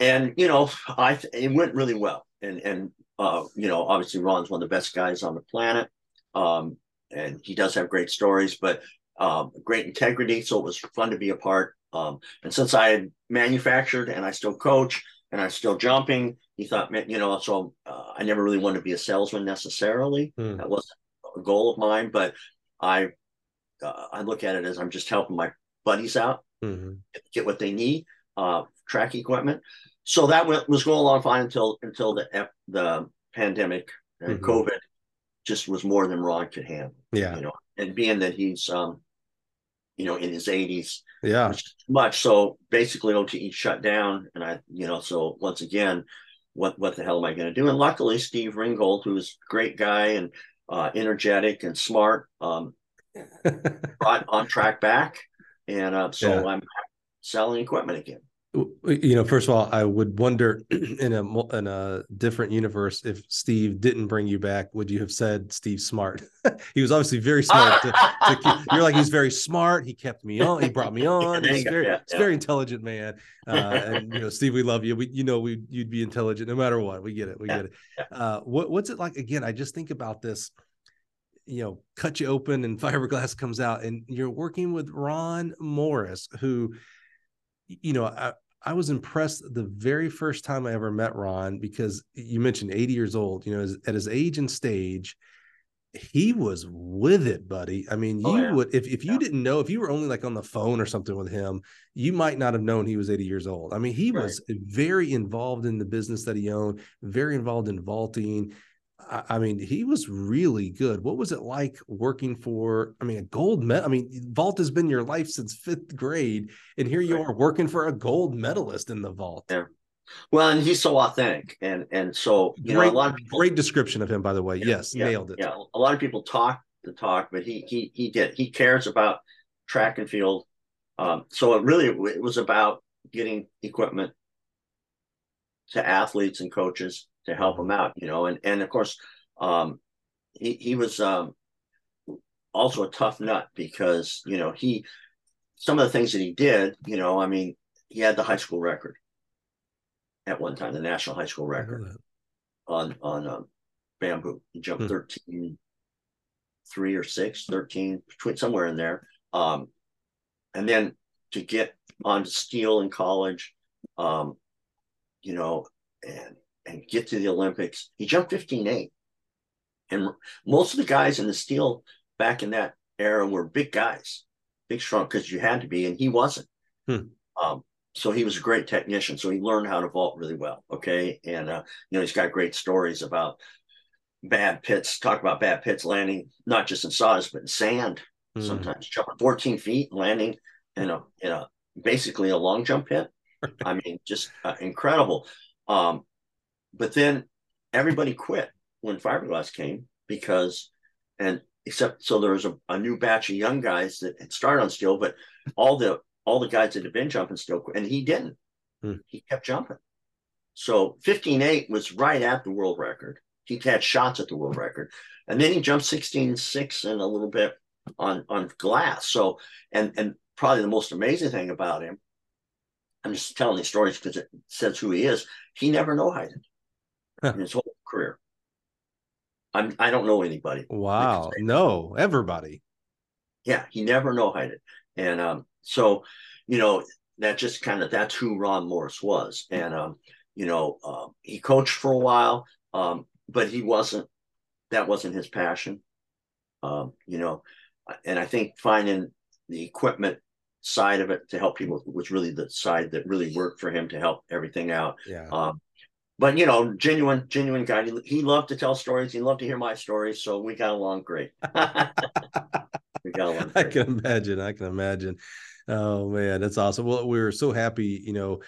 and you know, I it went really well, and and uh, you know, obviously Ron's one of the best guys on the planet, um, and he does have great stories, but um, great integrity. So it was fun to be a part. Um, and since I had manufactured and I still coach and I'm still jumping, he thought, you know, so uh, I never really wanted to be a salesman necessarily. Hmm. That wasn't a goal of mine, but I uh, I look at it as I'm just helping my buddies out Mhm. get what they need, uh, track equipment. So that went, was going along fine until until the F, the pandemic and Mhm. COVID just was more than Ron could handle. Yeah. You know, and being that he's um, you know, in his 80s, Yeah. much. So basically OTE shut down. And I, you know, so once again, what what the hell am I going to do? And luckily Steve Ringgold, who's a great guy and uh, energetic and smart, um, brought on track back. And uh, so Yeah. I'm selling equipment again. You know first of all i would wonder in a in a different universe if steve didn't bring you back would you have said steve smart? He was obviously very smart to, to keep, you're like he's very smart he kept me on he brought me on he's very, Yeah, a yeah. very intelligent man uh, and you know steve we love you we you know we you'd be intelligent no matter what we get it we get it. uh what, what's it like again i just think about this you know cut you open and fiberglass comes out and you're working with ron morris who you know, I, I was impressed the very first time I ever met Ron because you mentioned 80 years old, you know, at his age and stage, he was with it, buddy. I mean, Oh, you yeah. would if if you Yeah. didn't know, if you were only like on the phone or something with him, you might not have known he was 80 years old. I mean, he Right. was very involved in the business that he owned, very involved in vaulting. I, mean, he was really good. What was it like working for? I mean, a gold medal. I mean, vault has been your life since fifth grade, and here you are working for a gold medalist in the vault. Yeah. Well, and he's so authentic, and and so you great, know a lot of people, great description of him, by the way. Yeah, yes, yeah, nailed it. Yeah, a lot of people talk the talk, but he he he did. He cares about track and field. Um, so it really it was about getting equipment to athletes and coaches to help him out, you know, and and of course, um, he he was um also a tough nut because you know he some of the things that he did, you know, I mean, he had the high school record at one time, the national high school record on on um, bamboo. He jumped Hmm. 13, three or six, 13, between somewhere in there. Um, and then to get onto steel in college, um, you know, and and get to the Olympics, he jumped 15-8. And most of the guys in the steel back in that era were big guys, big strong, because you had to be, and he wasn't. Hmm. Um, so he was a great technician. So he learned how to vault really well. Okay. And uh, you know, he's got great stories about bad pits, talk about bad pits landing, not just in sawdust, but in sand, Mhm. sometimes jumping 14 feet, landing in a in a basically a long jump pit. I mean, just uh, incredible. Um, but then everybody quit when fiberglass came because, and except so there was a, a new batch of young guys that had started on steel, but all the all the guys that had been jumping steel quit, and he didn't. Hmm. He kept jumping. So 15.8 was right at the world record. He had shots at the world record. And then he jumped 16.6 and a little bit on on glass. So and and probably the most amazing thing about him, I'm just telling these stories because it says who he is. He never no heighted Huh. In his whole career. I'm I don't know anybody. Wow. No, everybody. Yeah, he never no heighted. And um, so you know, that just kind of that's who Ron Morris was. And um, you know, um, he coached for a while, um, but he wasn't that wasn't his passion. Um, you know, and I think finding the equipment side of it to help people was really the side that really worked for him to help everything out. Yeah. Um, but you know, genuine, genuine guy. He, he loved to tell stories. He loved to hear my stories, so we got along great. we got along. I can imagine. I can imagine. Oh man, that's awesome. Well, we were so happy. You know,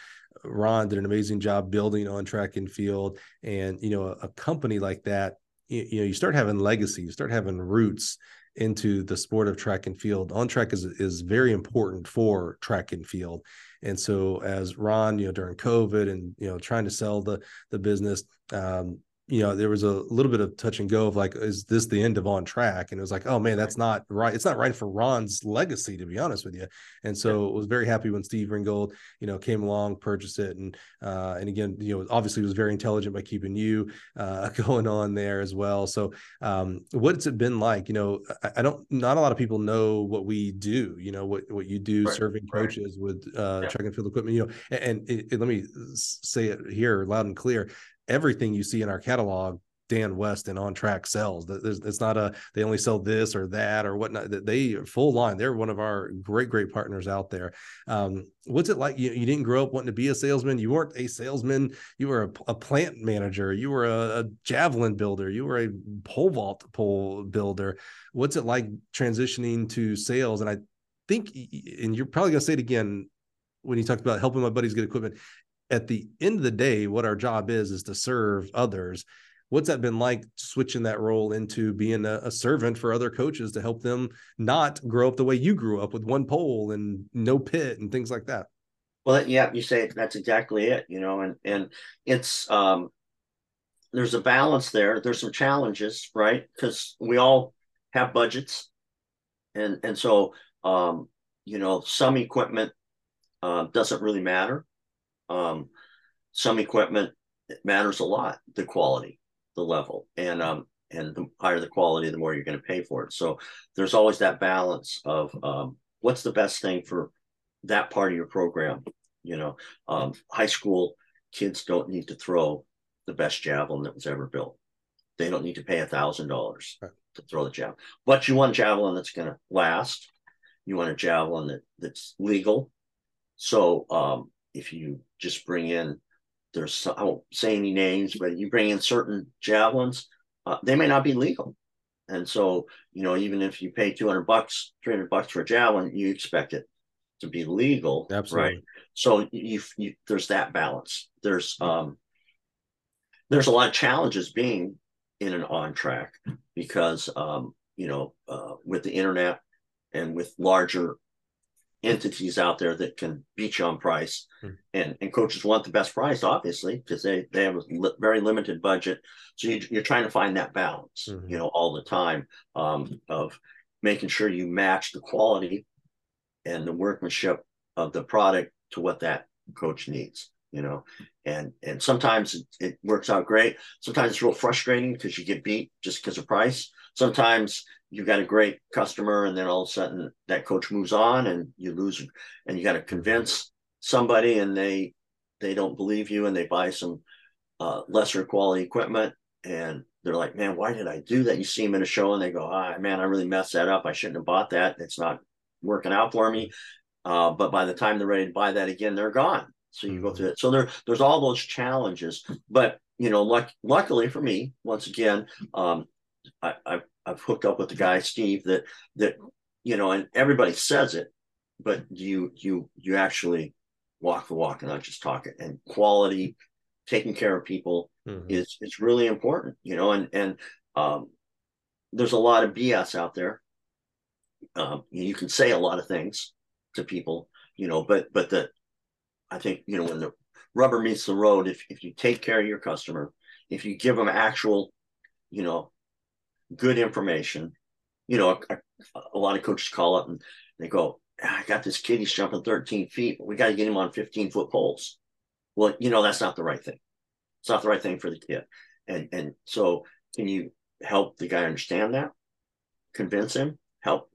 Ron did an amazing job building on track and field, and you know, a, a company like that, you, you know, you start having legacy, you start having roots into the sport of track and field. On track is is very important for track and field, and so as Ron, you know, during COVID and you know, trying to sell the the business, um, you know, there was a little bit of touch and go of like, is this the end of on track? And it was like, oh man, that's not right. It's not right for Ron's legacy, to be honest with you. And so I was very happy when Steve Ringgold, you know, came along, purchased it, and uh, and again, you know, obviously was very intelligent by keeping you uh, going on there as well. So, um, what's it been like? You know, I, I don't, not a lot of people know what we do. You know, what what you do, Right, serving right. coaches with uh, Yeah. track and field equipment. You know, and, and it, it- let me say it here loud and clear everything you see in our catalog Dan West and on track sells. It's not a they only sell this or that or whatnot. They full line. They're one of our great great partners out there. Um, what's it like? You, you didn't grow up wanting to be a salesman. You weren't a salesman. You were a, a plant manager. You were a, a javelin builder. You were a pole vault pole builder. What's it like transitioning to sales? And I think, and you're probably gonna say it again when you talked about helping my buddies get equipment at the end of the day, what our job is is to serve others. What's that been like switching that role into being a, a servant for other coaches to help them not grow up the way you grew up with one pole and no pit and things like that? Well, yeah, you say it, that's exactly it, you know, and and it's um there's a balance there. There's some challenges, right? Because we all have budgets, and and so um you know some equipment uh, doesn't really matter. Um, some equipment it matters a lot. The quality, the level, and um and the higher the quality, the more you're going to pay for it. So there's always that balance of um, what's the best thing for that part of your program. You know, um, high school kids don't need to throw the best javelin that was ever built. they don't need to pay a thousand dollars to throw the javelin. But you want a javelin that's going to last. You want a javelin that that's legal. So um, if you just bring in, there's some, I won't say any names, but you bring in certain javelins, uh, they may not be legal. And so you know, even if you pay two hundred bucks, three hundred bucks for a javelin, you expect it to be legal, Absolutely. right? So you, you there's that balance. There's um there's a lot of challenges being in an on track because um you know uh, with the internet and with larger entities out there that can beat you on price. Hmm. and and coaches want the best price obviously because they they have a li- very limited budget. So you, you're trying to find that balance Mhm. you know all the time um of making sure you match the quality and the workmanship of the product to what that coach needs you know? And and sometimes it, it works out great. Sometimes it's real frustrating because you get beat just because of price sometimes you got a great customer and then all of a sudden that coach moves on and you lose and you got to convince somebody and they they don't believe you and they buy some uh, lesser quality equipment and they're like man why did i do that? You see them in a show and they go ah man i really messed that up. I shouldn't have bought that. It's not working out for me. Uh, but by the time they're ready to buy that again they're gone. So you go through it so there there's all those challenges but you know luck, luckily for me once again um, I, I've I've hooked up with the guy Steve that that you know, and everybody says it, but you you you actually walk the walk and not just talk it. And quality, taking care of people Mhm. is is really important, you know. And and um, there's a lot of BS out there. Um, you can say a lot of things to people, you know, but but the I think you know when the rubber meets the road, if if you take care of your customer, if you give them actual, you know, good information. You know, a, a lot of coaches call up and they go, "Ah, I got this kid, he's jumping 13 feet, but we got to get him on 15 foot poles. Well, you know, that's not the right thing. It's not the right thing for the kid. And and so can you help the guy understand that? Convince him, help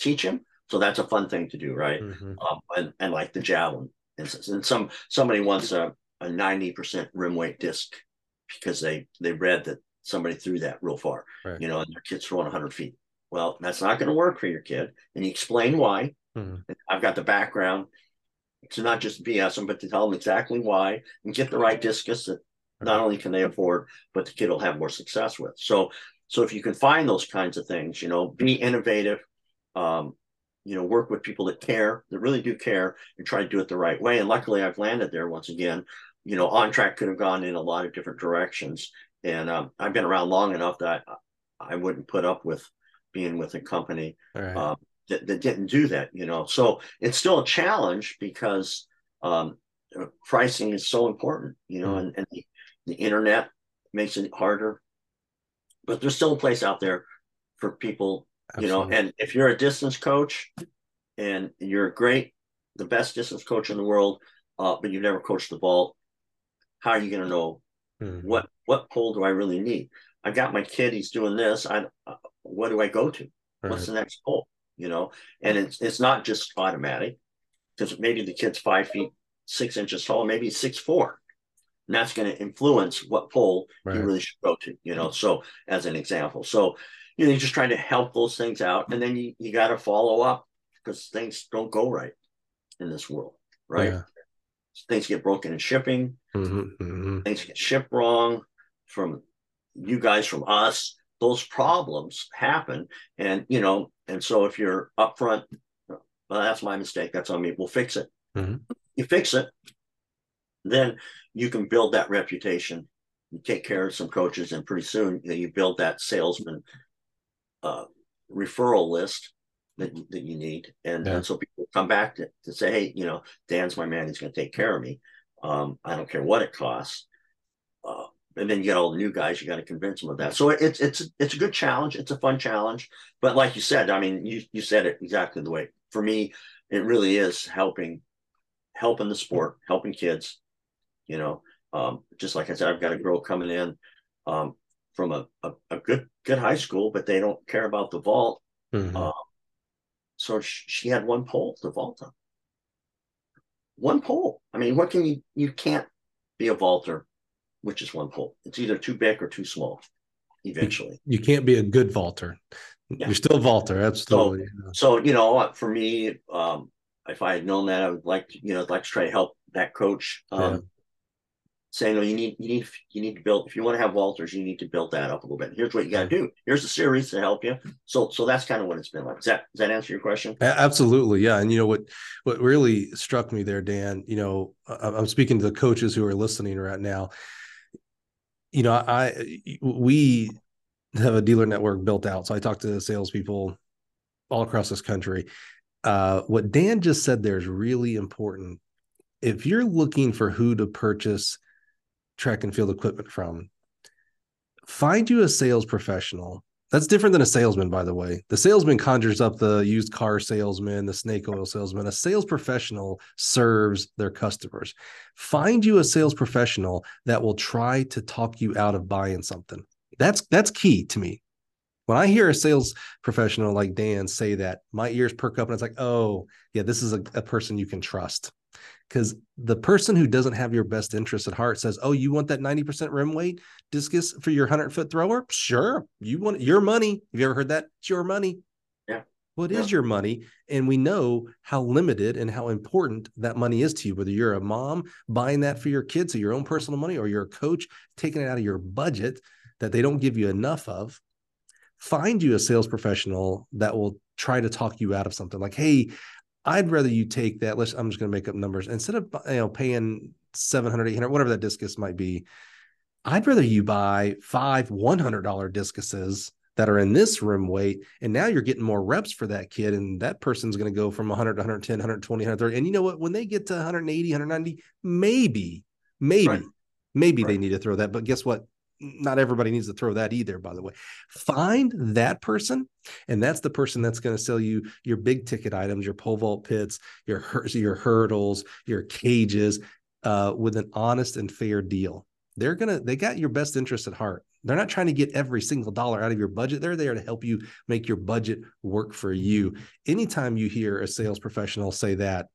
teach him. So that's a fun thing to do, right? Mhm. um, and, and like the javelin. And, and some somebody wants a, a 90% rim weight disc because they they read that somebody threw that real far, Right. you know, and their kid's throwing 100 feet. Well, that's not going to work for your kid. And you explain why. Mhm. I've got the background to not just BS them, but to tell them exactly why and get the right discus that not only can they afford, but the kid will have more success with. So, so if you can find those kinds of things, you know, be innovative, um, you know, work with people that care, that really do care, and try to do it the right way. And luckily, I've landed there once again. You know, OnTrack could have gone in a lot of different directions, and um, I've been around long enough that I, I wouldn't put up with being with a company right. um, that, that didn't do that, you know. So it's still a challenge because um, uh, pricing is so important, you know, Mhm. and, and the, the internet makes it harder. But there's still a place out there for people, you know. And if you're a distance coach and you're great, the best distance coach in the world, uh, but you've never coached the vault, how are you going to know Mhm. what what pole do I really need? I got my kid; he's doing this. I uh, what do I go to? What's the next pole? You know, and it's it's not just automatic because maybe the kid's five feet six inches tall, maybe he's six four, and that's going to influence what pole Right. you really should go to. You know, so as an example, so you know, you're just trying to help those things out, and then you you got to follow up because things don't go right in this world, right? Yeah. Things get broken in shipping Mhm. Mhm. things get shipped wrong from you guys from us those problems happen. And you know and so if you're upfront well that's my mistake that's on me we'll fix it. Mhm. you fix it then you can build that reputation. You take care of some coaches and pretty soon you, know, you build that salesman uh, referral list that, you- that you need. And, Yeah. and so people come back to, to say hey you know dan's my man he's going to take care of me. Um, i don't care what it costs. Uh, and then you get all the new guys you got to convince them of that. So it's it's it's a good challenge it's a fun challenge but like you said i mean you you said it exactly the way. For me it really is helping helping the sport helping kids you know um, just like i said i've got a girl coming in um, from a, a, a good good high school but they don't care about the vault. Mhm. uh, so she, she had one pole to vault on. One pole. I mean what can you you can't be a vaulter which is one pole. It's either too big or too small. eventually. You can't be a good vaulter. Yeah. You're still vaulter, absolutely. So so you know, for me, um, if I had known that, I would like to, you know, I'd like to try to help that coach. Um, Yeah. Saying, no, you need, you need, you need to build. If you want to have vaulters, you need to build that up a little bit. Here's what you got to do. Here's a series to help you. So, so that's kind of what it's been like. Does that, does that answer your question? Absolutely, yeah. And you know what? What really struck me there, Dan. You know, I- I'm speaking to the coaches who are listening right now. You know, I we have a dealer network built out, so I talk to salespeople all across this country. Uh, what Dan just said there is really important. If you're looking for who to purchase track and field equipment from, find you a sales professional that's different than a salesman, by the way. The salesman conjures up the used car salesman, the snake oil salesman. A sales professional serves their customers. Find you a sales professional that will try to talk you out of buying something. That's that's key to me. When I hear a sales professional like Dan say that, my ears perk up and it's like, oh, yeah, this is a, a person you can trust. Because the person who doesn't have your best interest at heart says, "Oh, you want that ninety percent rim weight discus for your hundred foot thrower? Sure, you want your money. Have you ever heard that? It's your money. Yeah. Well, Yeah. is your money, and we know how limited and how important that money is to you. Whether you're a mom buying that for your kids, or your own personal money, or you're a coach taking it out of your budget that they don't give you enough of. Find you a sales professional that will try to talk you out of something. Like, hey, I'd rather you take that. Let's. I'm just going to make up numbers instead of you know paying 700, 800, whatever that discus might be. I'd rather you buy five $100 discuses that are in this rim weight. And now you're getting more reps for that kid. And that person's going to go from 100 to 110, 120, 130. And you know what? When they get to 180, 190, maybe, maybe, Right. maybe they need to throw that. But guess what? Not everybody needs to throw that either, by the way. Find that person, and that's the person that's going to sell you your big ticket items, your pole vault pits, your your hurdles, your cages, uh, with an honest and fair deal. They're gonna they got your best interest at heart. They're not trying to get every single dollar out of your budget. They're there to help you make your budget work for you. Anytime you hear a sales professional say that,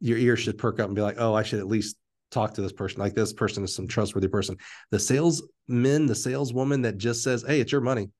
your ears should perk up and be like, "Oh, I should at least talk to this person. Like this person is some trustworthy person." The salesman, the saleswoman that just says, "Hey, it's your money.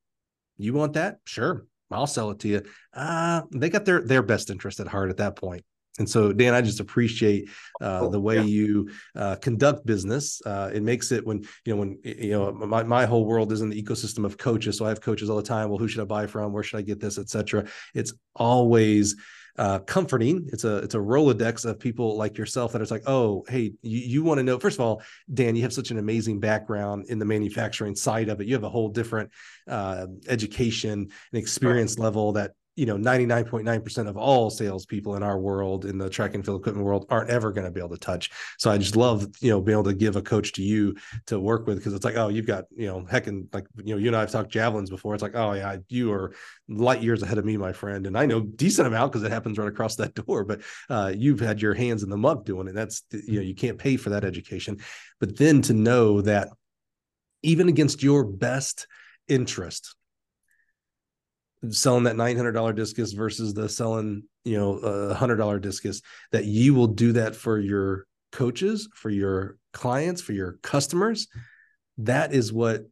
You want that? Sure, I'll sell it to you." Uh, they got their their best interest at heart at that point. And so, Dan, I just appreciate uh, Oh, the way yeah. you uh, conduct business. Uh, it makes it when you know when you know my, my whole world is in the ecosystem of coaches. So I have coaches all the time. Well, who should I buy from? Where should I get this, etc. It's always uh, comforting. It's a it's a rolodex of people like yourself that are like, oh, hey, you, you want to know. First of all, Dan, you have such an amazing background in the manufacturing side of it. You have a whole different uh, education and experience level that you know 99.9% of all salespeople in our world in the track and field equipment world aren't ever going to be able to touch. So i just love you know being able to give a coach to you to work with because it's like oh you've got you know heck and like you know you and i have talked javelins before. It's like oh yeah you are light years ahead of me my friend. And i know decent amount because it happens right across that door. But uh, you've had your hands in the muck doing it. That's you know you can't pay for that education. But then to know that even against your best interest selling that $900 discus versus the selling you know a $100 discus that you will do that for your coaches for your clients for your customers. That is what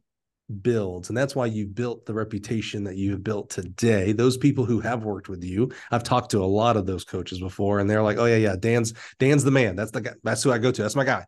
builds and that's why you built the reputation that you have built today. Those people who have worked with you i've talked to a lot of those coaches before and they're like oh yeah yeah dan's dan's the man. That's the guy that's who i go to. That's my guy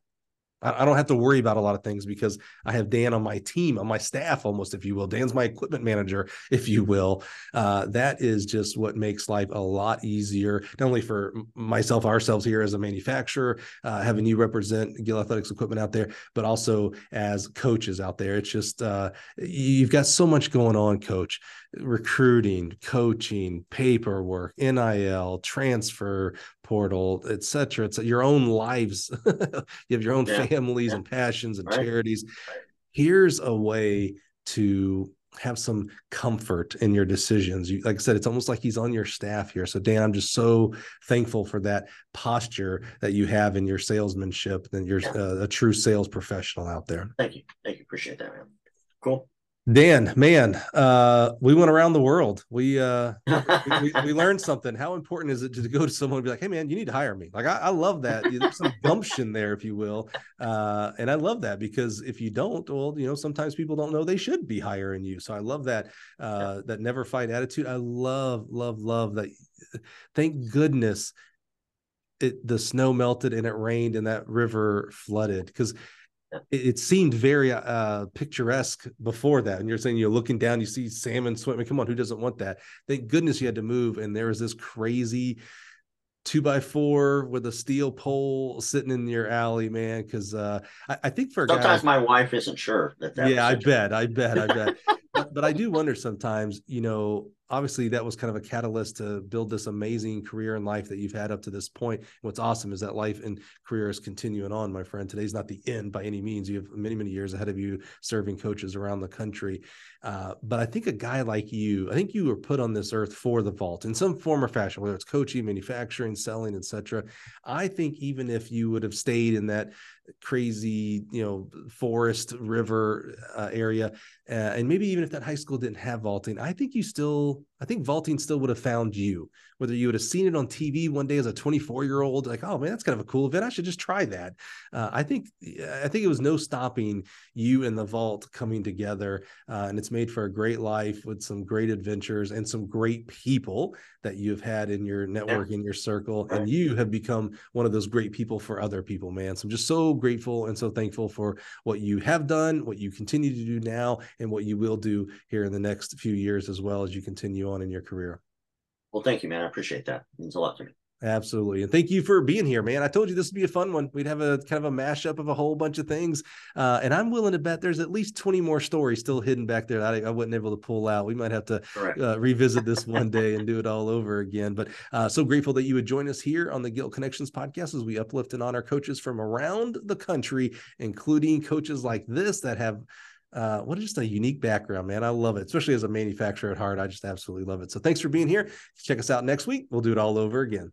I don't have to worry about a lot of things because I have Dan on my team, on my staff, almost, if you will. Dan's my equipment manager, if you will. Uh, that is just what makes life a lot easier, not only for myself, ourselves here as a manufacturer, uh, having you represent Gill Athletics equipment out there, but also as coaches out there. It's just, uh, you've got so much going on, coach recruiting, coaching, paperwork, NIL, transfer portal, et cetera. It's your own lives. you have your own Yeah. families Yeah. and passions and Right. charities. Right. Here's a way to have some comfort in your decisions. You, like I said, it's almost like he's on your staff here. So Dan, I'm just so thankful for that posture that you have in your salesmanship. That you're Yeah. uh, a true sales professional out there. Thank you. Thank you. Appreciate that, man. Cool. Dan, man, uh, we went around the world. We uh, we, we, learned something. How important is it to go to someone and be like, "Hey, man, you need to hire me"? Like, I, I love that. There's some gumption there, if you will, uh, and I love that because if you don't, well, you know, sometimes people don't know they should be hiring you. So I love that uh, that never fight attitude. I love, love, love that. Thank goodness it the snow melted and it rained and that river flooded because it, seemed very uh, picturesque before that. And you're saying you're looking down, you see salmon swimming. Come on, who doesn't want that? Thank goodness you had to move. And there was this crazy two by four with a steel pole sitting in your alley, man. Because uh, I, I, think for sometimes guy, my wife isn't sure that. that yeah, I bet, I bet, I bet. but, I do wonder sometimes. You know, obviously that was kind of a catalyst to build this amazing career in life that you've had up to this point. And what's awesome is that life and career is continuing on, my friend. Today's not the end by any means. You have many, many years ahead of you serving coaches around the country. Uh, but I think a guy like you, I think you were put on this earth for the vault in some form or fashion, whether it's coaching, manufacturing, selling, etc. I think even if you would have stayed in that crazy, you know, forest river uh, area, uh, and maybe even if that high school didn't have vaulting, I think you still, I think vaulting still would have found you. Whether you would have seen it on TV one day as a 24 year old, like, oh man, that's kind of a cool event. I should just try that. Uh, I think, I think it was no stopping you and the vault coming together, uh, and it's made for a great life with some great adventures and some great people that you've had in your network, yeah. in your circle, right. and you have become one of those great people for other people, man. So I'm just so grateful and so thankful for what you have done, what you continue to do now, and what you will do here in the next few years as well as you continue on in your career. Well, thank you, man. I appreciate that. It means a lot to me. Absolutely. And thank you for being here, man. I told you this would be a fun one. We'd have a kind of a mashup of a whole bunch of things. Uh, and I'm willing to bet there's at least 20 more stories still hidden back there that I, I wasn't able to pull out. We might have to uh, revisit this one day and do it all over again. But uh, so grateful that you would join us here on the Gill Connections podcast as we uplift and honor coaches from around the country, including coaches like this that have uh, what just a unique background, man. I love it, especially as a manufacturer at heart. I just absolutely love it. So thanks for being here. Check us out next week. We'll do it all over again.